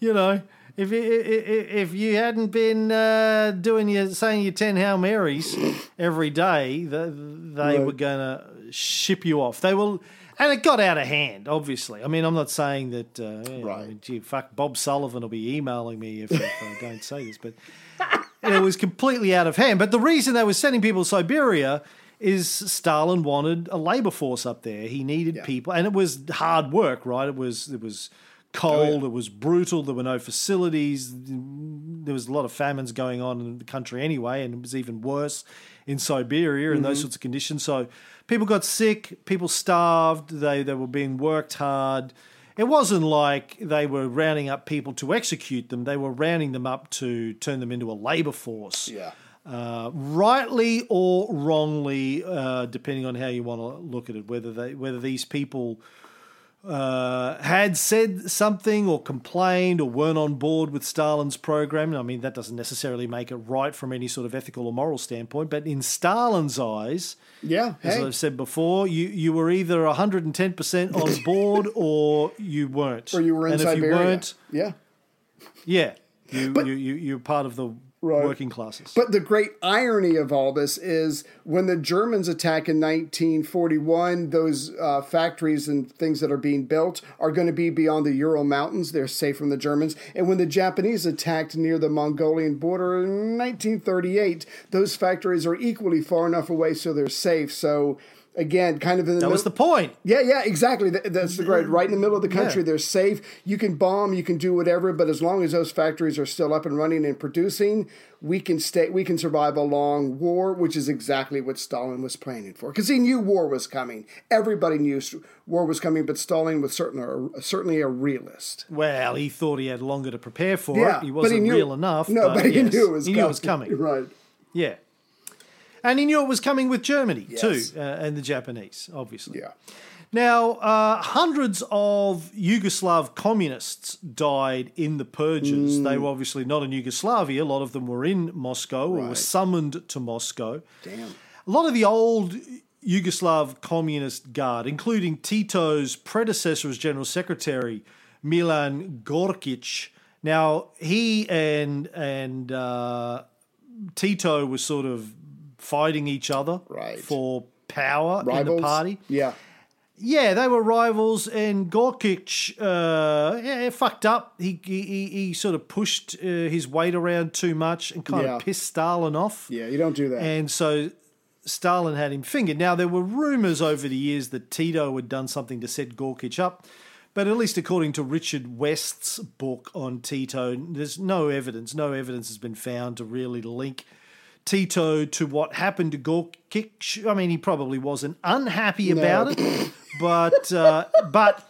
you know, if you, if if you hadn't been uh, doing your saying your ten hail marys every day, they, they Right. were going to ship you off. They will. And it got out of hand, obviously. I mean, I'm not saying that, uh, know, I mean, gee, fuck, Bob Sullivan will be emailing me if, if I don't say this, but *laughs* it was completely out of hand. But the reason they were sending people to Siberia is Stalin wanted a labor force up there. He needed people, and it was hard work, right? It was it was cold, it was brutal. There were no facilities. There was a lot of famines going on in the country anyway, and it was even worse in Siberia and those sorts of conditions. So people got sick, people starved. They they were being worked hard. It wasn't like they were rounding up people to execute them. They were rounding them up to turn them into a labor force. Yeah. Uh, rightly or wrongly, uh, depending on how you want to look at it, whether they whether these people uh, had said something or complained or weren't on board with Stalin's program. I mean, that doesn't necessarily make it right from any sort of ethical or moral standpoint, but in Stalin's eyes, Yeah. as I've said before, you, you were either 110% on *laughs* board or you weren't. Or you were in and if Siberia. you weren't, yeah. yeah, you, you, you, you're part of the working classes. But the great irony of all this is when the Germans attack in 1941, those uh, factories and things that are being built are going to be beyond the Ural Mountains. They're safe from the Germans. And when the Japanese attacked near the Mongolian border in 1938, those factories are equally far enough away so they're safe. So Again, kind of in the That middle. was the point. Yeah, yeah, exactly. That- That's the great. Right in the middle of the country, Yeah. they're safe. You can bomb, you can do whatever, but as long as those factories are still up and running and producing, we can stay. We can survive a long war, which is exactly what Stalin was planning for, because he knew war was coming. Everybody knew war was coming, but Stalin was certain, certainly a realist. Well, he thought he had longer to prepare for Yeah, it. He but he wasn't knew- real enough. no, but he yes, knew it was coming. he knew it was coming. coming. *laughs* Right. Yeah. And he knew it was coming with Germany Yes. too, uh, and the Japanese, obviously. Yeah. Now, uh, hundreds of Yugoslav communists died in the purges. Mm. They were obviously not in Yugoslavia. A lot of them were in Moscow or were summoned to Moscow. Damn. A lot of the old Yugoslav communist guard, including Tito's predecessor as general secretary, Milan Gorkic. Now, he and and uh, Tito were sort of fighting each other Right. for power in the party. Yeah. Yeah, they were rivals, and Gorkic, uh, yeah, fucked up. He, he he- he sort of pushed uh, his weight around too much and kind Yeah. of pissed Stalin off. Yeah, you don't do that. And so Stalin had him fingered. Now, there were rumors over the years that Tito had done something to set Gorkic up, but at least according to Richard West's book on Tito, there's no evidence. No evidence has been found to really link Tito to what happened to Gorkic. I mean, he probably wasn't unhappy No. about it, *laughs* but uh, but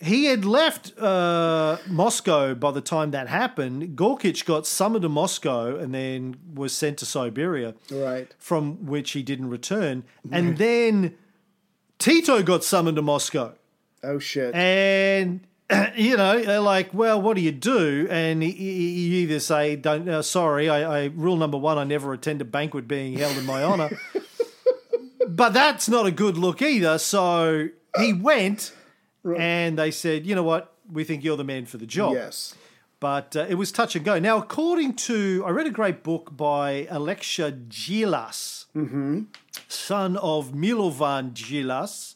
he had left uh, Moscow by the time that happened. Gorkic got summoned to Moscow and then was sent to Siberia, Right. from which he didn't return. And then Tito got summoned to Moscow. Oh shit. And *clears throat* you know, they're like, well, what do you do? And you- either say, "Don't, uh, sorry, I, I rule number one, I never attend a banquet being held in my honor." *laughs* but that's not a good look either. So he went, and they said, "You know what? We think you're the man for the job." Yes. But uh, it was touch and go. Now, according to, I read a great book by Aleksa Djilas, son of Milovan Djilas,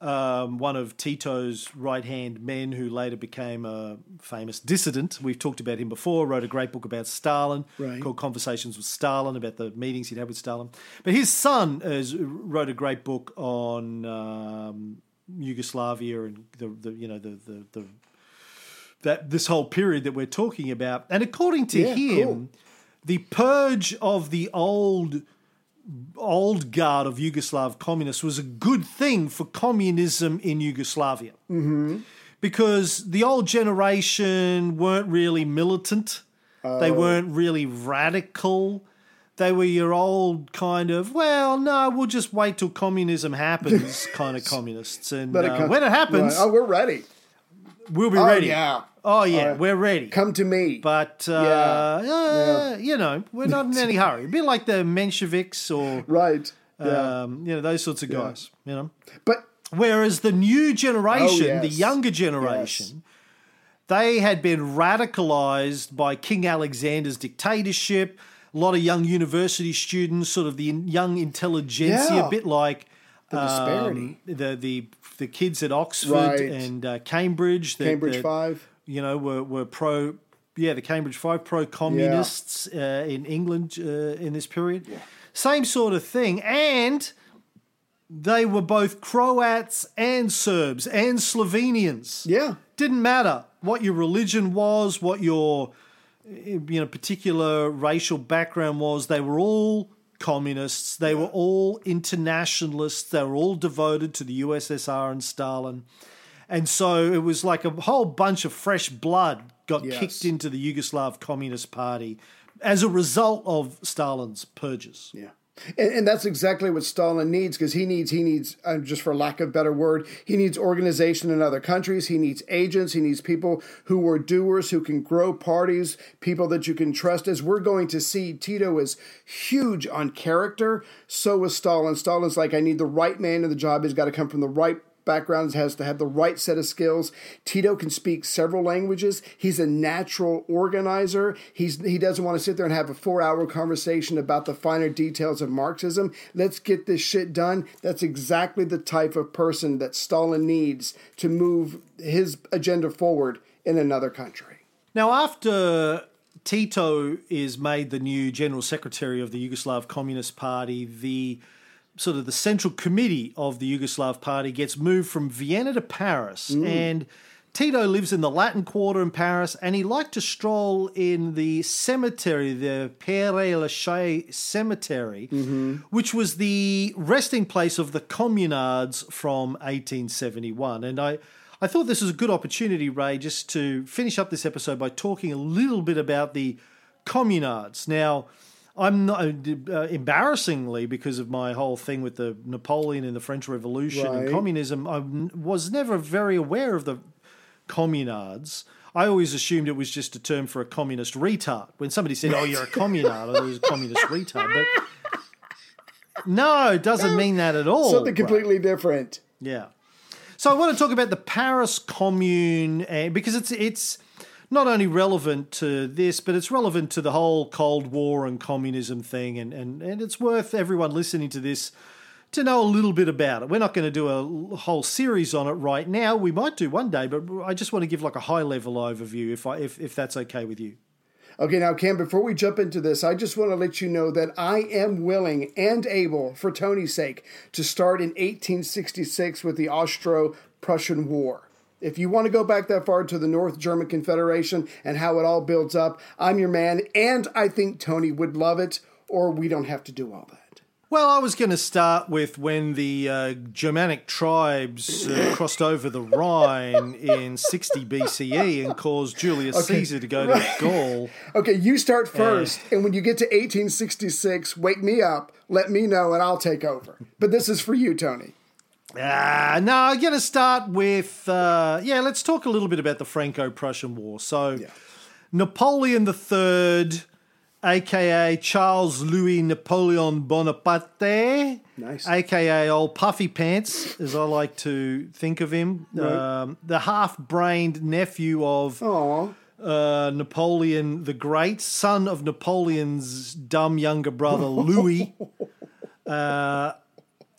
um, one of Tito's right hand men who later became a famous dissident. We've talked about him before, wrote a great book about Stalin Right. called Conversations with Stalin, about the meetings he'd had with Stalin. But his son has, wrote a great book on um, Yugoslavia and the, the you know, the, the, the that this whole period that we're talking about. And according to Yeah, him, cool. the purge of the old old guard of Yugoslav communists was a good thing for communism in Yugoslavia. Mm-hmm. Because the old generation weren't really militant. they Oh. weren't really radical. They were your old kind of, well, no, we'll just wait till communism happens *laughs* kind of communists. And it uh, come- when it happens, Right. Oh, we're ready. We'll be Oh, ready. yeah. Oh, yeah, Uh, we're ready. Come to me. But, uh, Yeah. uh, you know, we're not in any hurry. A bit like the Mensheviks or, right. Yeah. um, you know, those sorts of guys, you know. But Whereas the new generation, Oh, the younger generation, they had been radicalized by King Alexander's dictatorship. A lot of young university students, sort of the young intelligentsia, Yeah. a bit like The um, disparity. the the the kids at Oxford Right. and uh, Cambridge. that- Cambridge that, Five. you know, were, were pro, yeah, the Cambridge Five pro communists uh, in England uh, in this period. Same sort of thing. And they were both Croats and Serbs and Slovenians. Yeah. Didn't matter what your religion was, what your you know particular racial background was. They were all communists. They were all internationalists. They were all devoted to the USSR and Stalin. And so it was like a whole bunch of fresh blood got Yes. kicked into the Yugoslav Communist Party as a result of Stalin's purges. Yeah. And, and that's exactly what Stalin needs because he needs, he needs, uh, just for lack of a better word, he needs organization in other countries. He needs agents. He needs people who are doers, who can grow parties, people that you can trust. As we're going to see, Tito is huge on character. So is Stalin. Stalin's like, I need the right man in the job. He's got to come from the right background has to have the right set of skills. Tito can speak several languages. He's a natural organizer. He's he doesn't want to sit there and have a four hour conversation about the finer details of Marxism. Let's get this shit done. That's exactly the type of person that Stalin needs to move his agenda forward in another country. Now, after Tito is made the new general secretary of the Yugoslav Communist Party, the sort of the central committee of the Yugoslav party gets moved from Vienna to Paris, Mm. and Tito lives in the Latin Quarter in Paris, and he liked to stroll in the cemetery, the Père Lachaise Cemetery, Mm-hmm. which was the resting place of the communards from 1871. And I, I thought this was a good opportunity, Ray, just to finish up this episode by talking a little bit about the communards. Now, I'm not uh, embarrassingly because of my whole thing with the Napoleon and the French Revolution and communism. I was never very aware of the communards. I always assumed it was just a term for a communist retard. When somebody said, "Oh, you're a communard," I thought it was a communist retard. But *laughs* no, it doesn't mean that at all. Something completely different. Yeah. So I want to talk about the Paris Commune uh, because it's it's not only relevant to this, but it's relevant to the whole Cold War and communism thing, and and, and it's worth everyone listening to this to know a little bit about it. We're not going to do a whole series on it right now. We might do one day, but I just want to give like a high level overview, if I if if that's okay with you. Okay, now, Cam, before we jump into this, I just want to let you know that I am willing and able, for Tony's sake, to start in 1866 with the Austro Prussian War. If you want to go back that far to the North German Confederation and how it all builds up, I'm your man, and I think Tony would love it, or we don't have to do all that. Well, I was going to start with when the uh, Germanic tribes uh, *coughs* crossed over the Rhine in 60 BCE and caused Julius Okay. Caesar to go to Gaul. *laughs* Okay, you start first, and when you get to 1866, wake me up, let me know, and I'll take over. But this is for you, Tony. Ah, no, I'm going to start with, uh, yeah, let's talk a little bit about the Franco Prussian War. So, Napoleon III, aka Charles Louis Napoleon Bonaparte, Nice. aka Old Puffy Pants, as I like to think of him, Right. um, the half brained nephew of. Uh, Napoleon the Great, son of Napoleon's dumb younger brother Louis, *laughs* uh,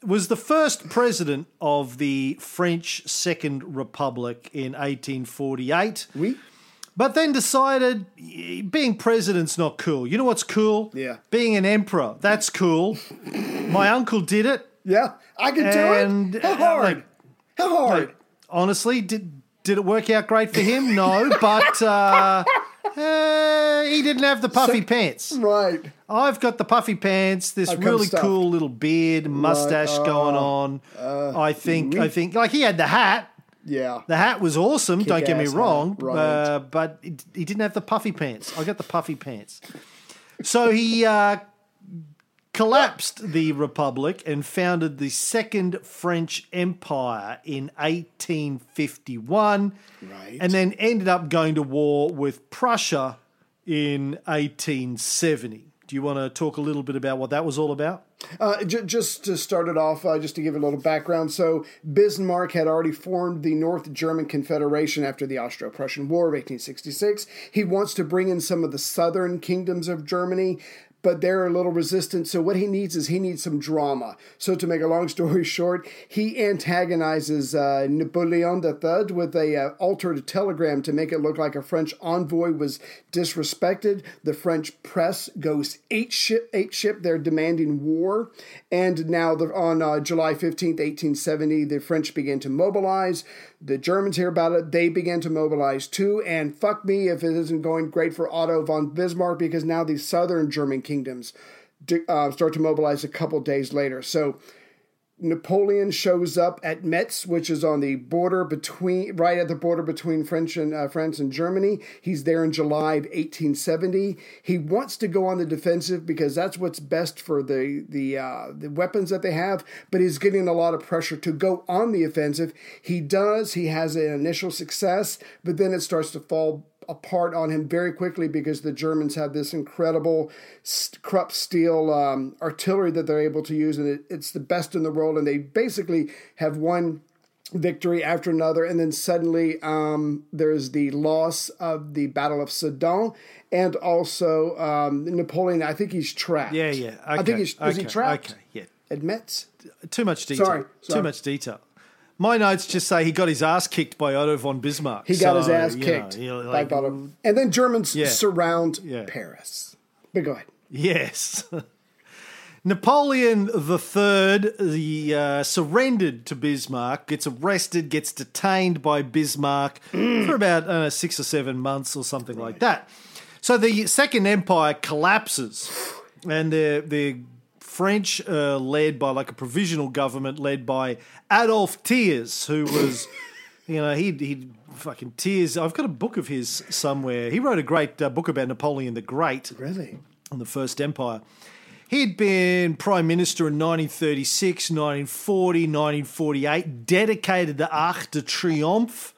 was the first president of the French Second Republic in 1848. But then decided being president's not cool. You know what's cool? Yeah. Being an emperor. That's cool. My uncle did it. Yeah, I can do it. How uh, hard? like- How hard? Like, honestly, did did it work out great for him? No, *laughs* but uh, eh, he didn't have the puffy pants. Right. I've got the puffy pants. This I've really cool little beard, mustache Right, going uh, on. uh, I think. I think. Like he had the hat. Yeah. The hat was awesome. don't get me wrong, right. uh, but it, he didn't have the puffy pants. I got the puffy pants. So he uh, collapsed the republic and founded the Second French Empire in 1851, Right. and then ended up going to war with Prussia in 1870. Do you want to talk a little bit about what that was all about? Uh, j- just to start it off, uh, just to give a little background. So, Bismarck had already formed the North German Confederation after the Austro Prussian War of 1866. He wants to bring in some of the southern kingdoms of Germany. But they're a little resistant, so what he needs is he needs some drama. So, to make a long story *laughs* short, he antagonizes uh, Napoleon III with a uh, altered telegram to make it look like a French envoy was disrespected. The French press goes eight ship, eight ship. They're demanding war, and now the, on uh, July fifteenth, eighteen seventy, the French begin to mobilize. The Germans hear about it. They begin to mobilize too. And fuck me if it isn't going great for Otto von Bismarck because now these southern German kingdoms uh, start to mobilize a couple days later. So Napoleon shows up at Metz, which is on the border between, right at the border between French and uh, France and Germany. He's there in July of 1870. He wants to go on the defensive because that's what's best for the the uh, the weapons that they have. But he's getting a lot of pressure to go on the offensive. He does. He has an initial success, but then it starts to fall apart on him very quickly because the Germans have this incredible Krupp steel um, artillery that they're able to use, and it, it's the best in the world. And they basically have one victory after another, and then suddenly um, there's the loss of the Battle of Sedan, and also um, Napoleon. I think he's trapped. Yeah, yeah. I think okay, he's was he trapped? Okay, yeah. At Metz. Too much detail. Sorry, sorry. Too much detail. My notes just say he got his ass kicked by Otto von Bismarck. He got his ass you know, kicked by Otto. And then Germans Yeah. surround Yeah. Paris. But go ahead. Yes. *laughs* Napoleon III the, uh, surrendered to Bismarck, gets arrested, gets detained by Bismarck *clears throat* for about uh, six or seven months or something like that. So the Second Empire collapses, and the the French, uh, led by like a provisional government led by Adolphe Thiers, who was, *laughs* you know, he he fucking Thiers. I've got a book of his somewhere. He wrote a great uh, book about Napoleon the Great. Really? On the First Empire. He'd been prime minister in 1936, 1940, 1948, dedicated the Arc de Triomphe,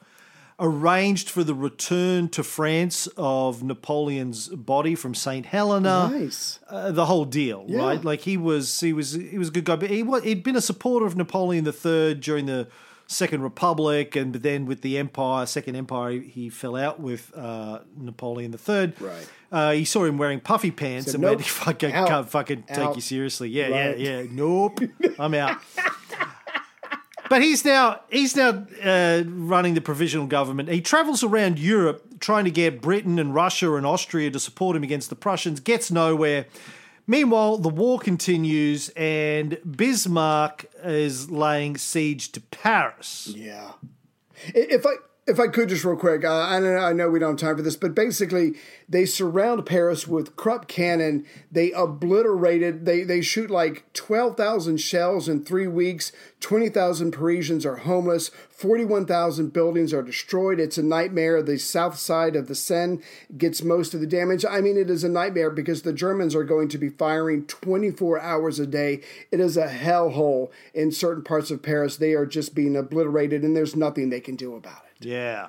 arranged for the return to France of Napoleon's body from St. Helena. Nice. Uh, the whole deal, Yeah. right? Like he was, he was, he was a good guy, but he wa- he'd been a supporter of Napoleon III during the Second Republic, and then with the Empire, Second Empire, he, fell out with uh, Napoleon III. Right. Uh, he saw him wearing puffy pants Said, and "Nope. *laughs* went, "Fucking Out. can't fucking take you seriously." Yeah, Right. yeah, yeah. Nope, I'm out. *laughs* But he's now he's now uh, running the provisional government. He travels around Europe trying to get Britain and Russia and Austria to support him against the Prussians. Gets nowhere. Meanwhile, the war continues, and Bismarck is laying siege to Paris. Yeah. If I if I could just real quick, uh, I know I know we don't have time for this, but basically they surround Paris with Krupp cannon. They obliterated. They they shoot like twelve thousand shells in three weeks. Twenty thousand Parisians are homeless. Forty one thousand buildings are destroyed. It's a nightmare. The south side of the Seine gets most of the damage. I mean, it is a nightmare because the Germans are going to be firing twenty four hours a day. It is a hellhole in certain parts of Paris. They are just being obliterated, and there's nothing they can do about it. Yeah.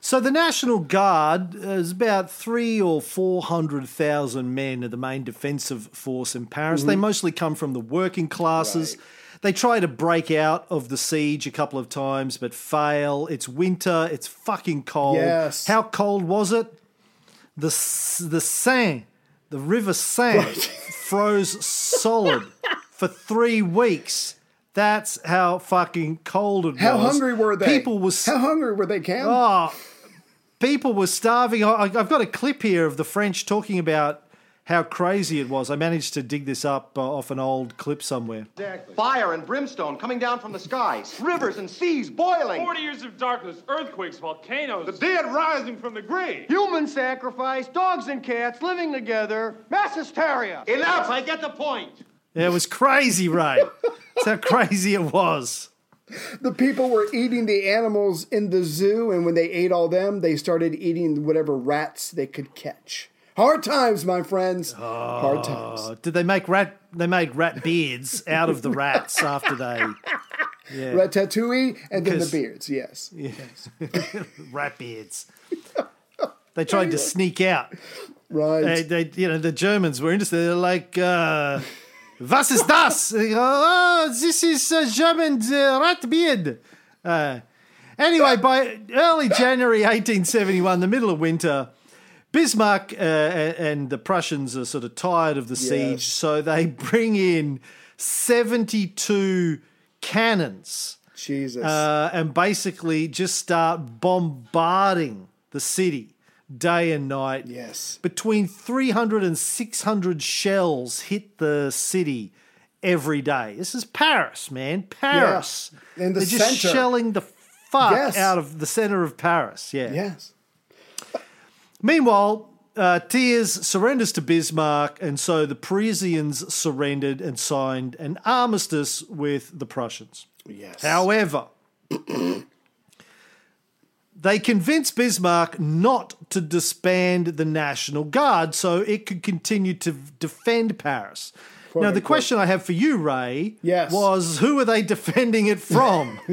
So the National Guard is about three or four hundred thousand men of the main defensive force in Paris. They Mhm. mostly come from the working classes. They try to break out of the siege a couple of times, but fail. It's winter. It's fucking cold. Yes. How cold was it? The the Seine, the River Seine, *laughs* froze solid for three weeks. That's how fucking cold it How was. How hungry were they? People was How hungry were they, Cam? Oh, people were starving. I, I've got a clip here of the French talking about how crazy it was. I managed to dig this up uh, off an old clip somewhere. Fire and brimstone coming down from the skies, rivers and seas boiling. 40 years of darkness, earthquakes, volcanoes. The dead rising from the grave. Human sacrifice, dogs and cats living together, mass hysteria. Enough, I get the point. It was crazy, Ray. That's how crazy it was. The people were eating the animals in the zoo, and when they ate all them, they started eating whatever rats they could catch. Hard times, my friends. Hard times. Oh, did they make rat? They made rat beards out of the rats after they. Yeah. Ratatouille, and then the beards. Yes. Yes. *laughs* rat beards. They tried to sneak out. Right. They, they, you know, the Germans were interested. They're like, uh, "Was ist das?" *laughs* Oh, this is uh, German uh, rat beard. Uh, anyway, by early January 1871, the middle of winter, Bismarck uh, and the Prussians are sort of tired of the siege, Yes. so they *laughs* bring in 72 cannons. Jesus. Uh, and basically just start bombarding the city day and night. Yes. Between 300 and 600 shells hit the city every day. This is Paris, man. Paris. Yeah. In the They're just shelling the fuck Yes. out of the center of Paris. Yeah. Yes. Meanwhile, uh, Thiers surrenders to Bismarck, and so the Parisians surrendered and signed an armistice with the Prussians. Yes. However, they convinced Bismarck not to disband the National Guard so it could continue to defend Paris. Now, the unquote. question I have for you, Ray, Yes. was who are they defending it from? *laughs*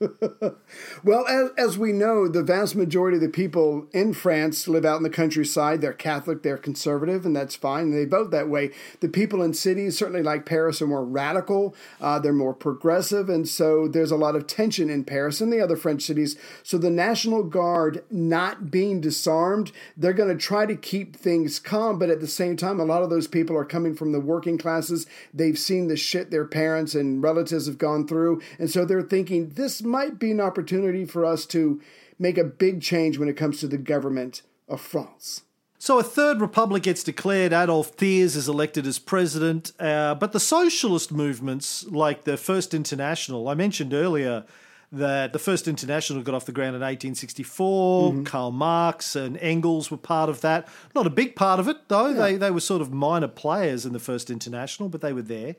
*laughs* Well, as, as we know, the vast majority of the people in France live out in the countryside. They're Catholic, they're conservative, and that's fine. They vote that way. The people in cities, certainly like Paris, are more radical, uh, they're more progressive, and so there's a lot of tension in Paris and the other French cities. So the National Guard not being disarmed, they're going to try to keep things calm, but at the same time, a lot of those people are coming from the working classes. They've seen the shit their parents and relatives have gone through, and so they're thinking this might be an opportunity for us to make a big change when it comes to the government of France. So a third republic gets declared. Adolf Thiers is elected as president. Uh, but the socialist movements, like the First International, I mentioned earlier that the First International got off the ground in 1864. Karl Marx and Engels were part of that. Not a big part of it, though. They, they were sort of minor players in the First International, but they were there.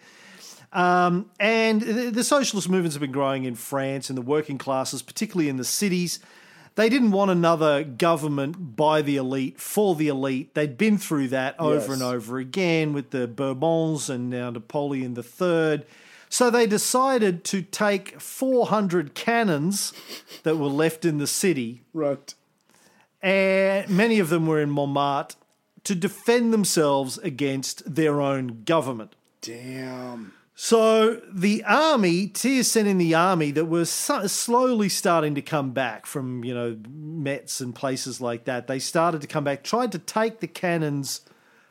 Um, and the, the socialist movements have been growing in France in the working classes, particularly in the cities. They didn't want another government by the elite for the elite. They'd been through that over Yes. and over again with the Bourbons and now Napoleon III. So they decided to take 400 cannons that were left in the city, Right. and many of them were in Montmartre, to defend themselves against their own government. Damn. So the army, Thiers sent in the army that were so- slowly starting to come back from, you know, Metz and places like that. They started to come back, tried to take the cannons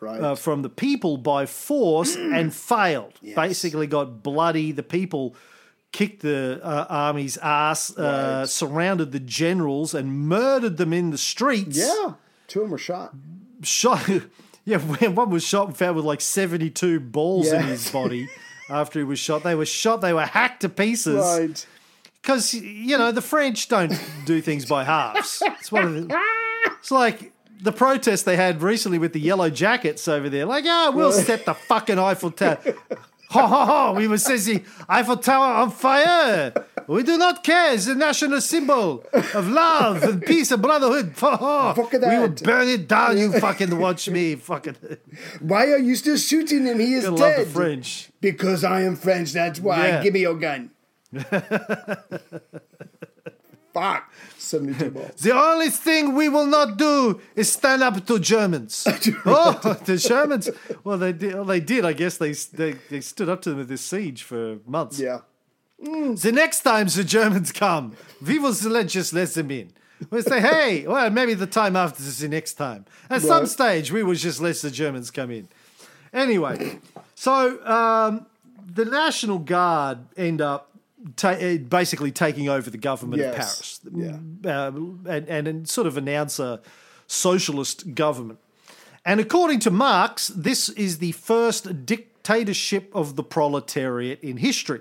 Right. uh, from the people by force *clears throat* and failed. Basically got bloody. The people kicked the uh, army's ass, uh, surrounded the generals and murdered them in the streets. Yeah. Two of them were shot. Shot. *laughs* Yeah, *laughs* one was shot and found with like 72 balls in his body *laughs* after he was shot. They were shot, they were hacked to pieces. Right. Because, you know, the French don't do things by halves. It's one of the, It's like the protest they had recently with the yellow jackets over there. Like, ah, we'll set the fucking Eiffel Tower. Ha ha ha! We will set the Eiffel Tower on fire. We do not care. It's a national symbol of love and peace and brotherhood. Ha! Fuck We will burn it down. You *laughs* fucking watch me. Fucking Why are you still shooting him? He is Gotta love dead. the French. Because I am French. That's why. Yeah. Give me your gun. *laughs* Fuck. 72 balls. *laughs* The only thing we will not do is stand up to Germans. *laughs* *laughs* oh, the Germans! Well, they did. Well, they did. I guess they, they they stood up to them at this siege for months. Yeah. The next time the Germans come, we will just let them in. We'll say, hey, well, maybe the time after is the next time. At some stage, we will just let the Germans come in. Anyway, so um, the National Guard end up ta- uh, basically taking over the government of Yes. Paris uh, and, and, and sort of announce a socialist government. And according to Marx, this is the first dictatorship of the proletariat in history.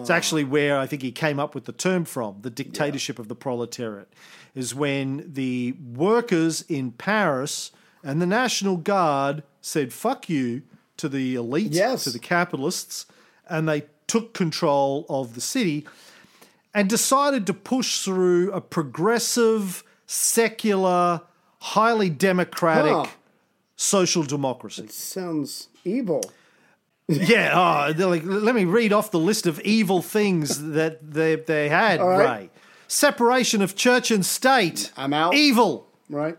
It's actually where I think he came up with the term from. The dictatorship of the proletariat is when the workers in Paris and the National Guard said "fuck you" to the elite, Yes. to the capitalists, and they took control of the city and decided to push through a progressive, secular, highly democratic Huh. social democracy. It sounds evil. *laughs* yeah, oh, like, let me read off the list of evil things that they, they had, All right. Ray. Separation of church and state. I'm out. Evil. Right?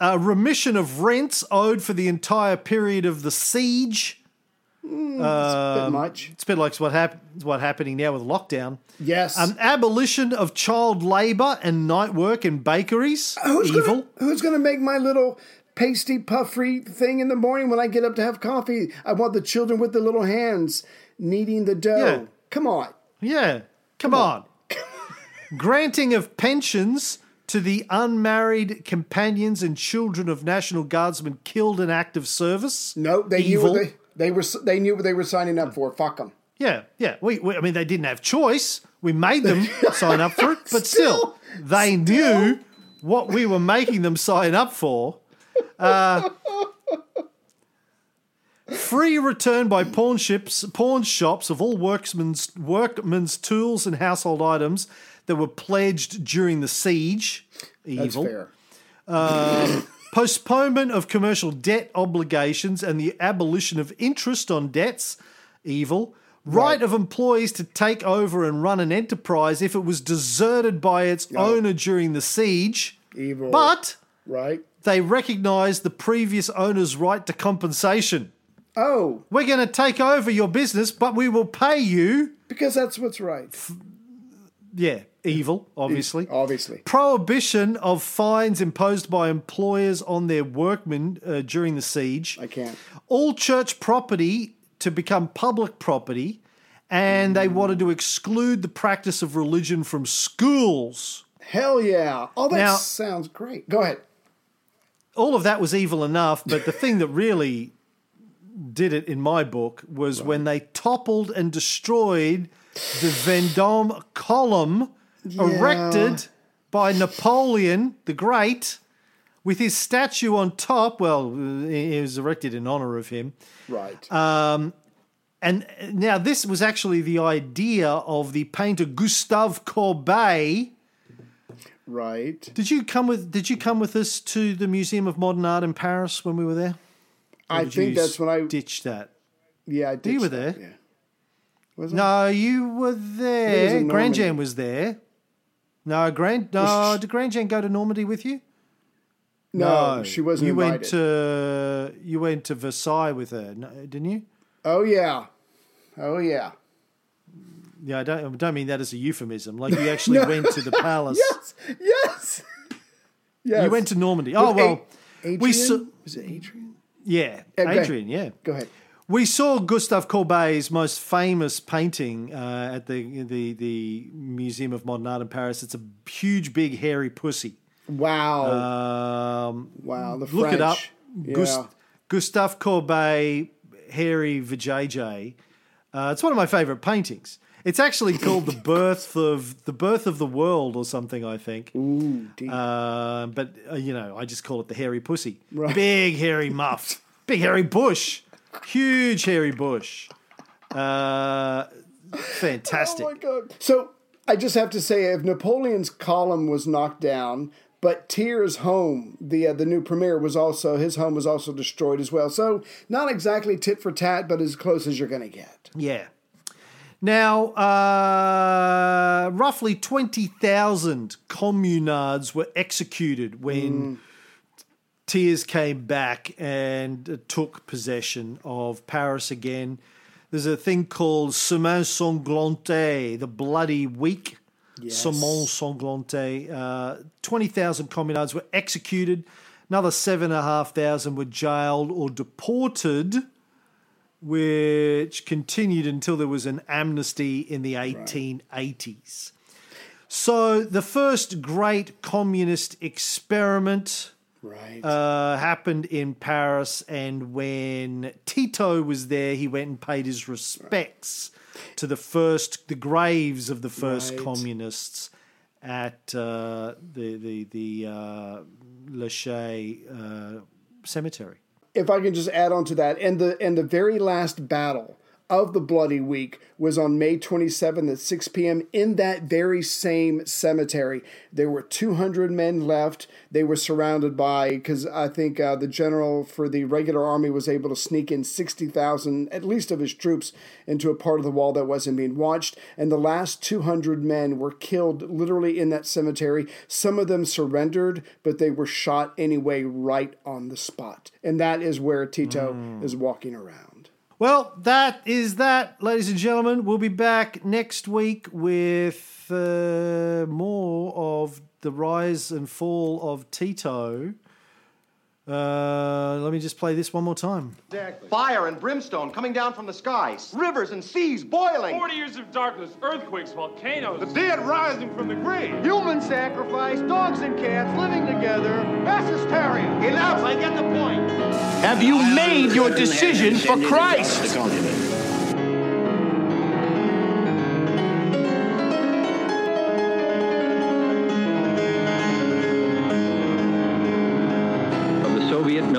Uh, remission of rents owed for the entire period of the siege. Mm, it's a bit Um, much. It's a bit like what hap- what's happening now with lockdown. Yes. An abolition of child labour and night work in bakeries. Who's Evil. Gonna, who's going to make my little pasty puffery thing in the morning when I get up to have coffee? I want the children with the little hands kneading the dough. Yeah. Come on. Yeah, come, on. *laughs* Granting of pensions to the unmarried companions and children of National Guardsmen killed in active service. No, they Evil. knew what they, they were. They knew what they were signing up for. Fuck them. Yeah, yeah. We, we, I mean, they didn't have choice. We made them *laughs* sign up for it, but still, they knew what we were making them sign up for. Uh, free return by pawn ships, pawn shops of all workmen's workmen's tools and household items that were pledged during the siege. That's fair. Um, postponement of commercial debt obligations and the abolition of interest on debts, evil. Right, of employees to take over and run an enterprise if it was deserted by its owner during the siege. Evil. But right. they recognized the previous owner's right to compensation. Oh, We're going to take over your business, but we will pay you. because that's what's right. Yeah, evil, obviously. Obviously. Prohibition of fines imposed by employers on their workmen uh, during the siege. I can't. All church property to become public property, and they wanted to exclude the practice of religion from schools. Hell yeah. Oh, that Now- sounds great. Go ahead. all of that was evil enough, but the thing that really did it in my book was when they toppled and destroyed the Vendôme column Yeah. erected by Napoleon the Great with his statue on top. Well, it was erected in honor of him. Right. Um, and now this was actually the idea of the painter Gustave Courbet. Right. Did you come with Did you come with us to the Museum of Modern Art in Paris when we were there? Or I think that's when I ditched that. Yeah, I You ditched were that, there. Yeah. Was No, you were there. Grand Jam was there. No, Grand. No, uh, did Grand Jam go to Normandy with you? No, she wasn't You went to you went to Versailles with her, didn't you? Oh yeah. Oh yeah. Yeah, I don't, I don't mean that as a euphemism. Like you *laughs* actually No. went to the *laughs* palace. Yes. Yes. Yes. You went to Normandy. Oh well, A- Adrian? we saw. Was it Adrian? Yeah, Yeah, go ahead. Adrian. Yeah, Go ahead. We saw Gustave Courbet's most famous painting uh, at the the the Museum of Modern Art in Paris. It's a huge, big, hairy pussy. Wow. Um, wow. The look it up. Yeah. Gust- Gustave Courbet, hairy vajayjay. Uh, it's one of my favorite paintings. It's actually *coughs* called the birth of the birth of the world or something. I think. Ooh. Uh, but uh, you know, I just call it the hairy pussy. Right. Big hairy muff, big hairy bush, huge hairy bush. Uh, fantastic. Oh my god! So I just have to say, if Napoleon's column was knocked down, but Thiers' home, the uh, the new premier, was also his home was also destroyed as well. So not exactly tit for tat, but as close as you're going to get. Yeah. Now, uh, roughly 20,000 communards were executed when Thiers came back and took possession of Paris again. There's a thing called Semaine Sanglante, the Bloody Week. Yes. Semaine Sanglante. Uh, 20,000 communards were executed. Another 7,500 were jailed or deported which continued until there was an amnesty in the 1880s. So the first great communist experiment Right. uh, happened in Paris, and when Tito was there, he went and paid his respects to the first, the graves of the first Right. communists at uh, the the the uh, Chais uh, cemetery. if I can just add on to that, and the and the very last battle of the Bloody Week was on May 27th at 6 p.m. in that very same cemetery. There were 200 men left. They were surrounded by because I think uh, the general for the regular army was able to sneak in 60,000 at least of his troops into a part of the wall that wasn't being watched. And the last 200 men were killed literally in that cemetery. Some of them surrendered, but they were shot anyway right on the spot. And that is where Tito is walking around. Well, that is that, ladies and gentlemen. We'll be back next week with uh, more of the rise and fall of Tito. Uh, let me just play this one more time. Fire and brimstone coming down from the skies. Rivers and seas boiling. 40 years of darkness, earthquakes, volcanoes. The dead rising from the grave. Human sacrifice, dogs and cats living together, mass hysteria. Enough, I get the point. Have you made your decision for Christ?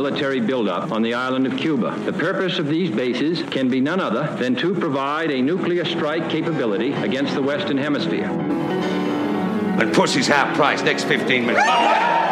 Military buildup on the island of Cuba. The purpose of these bases can be none other than to provide a nuclear strike capability against the Western Hemisphere. And pussy's half price next 15 minutes.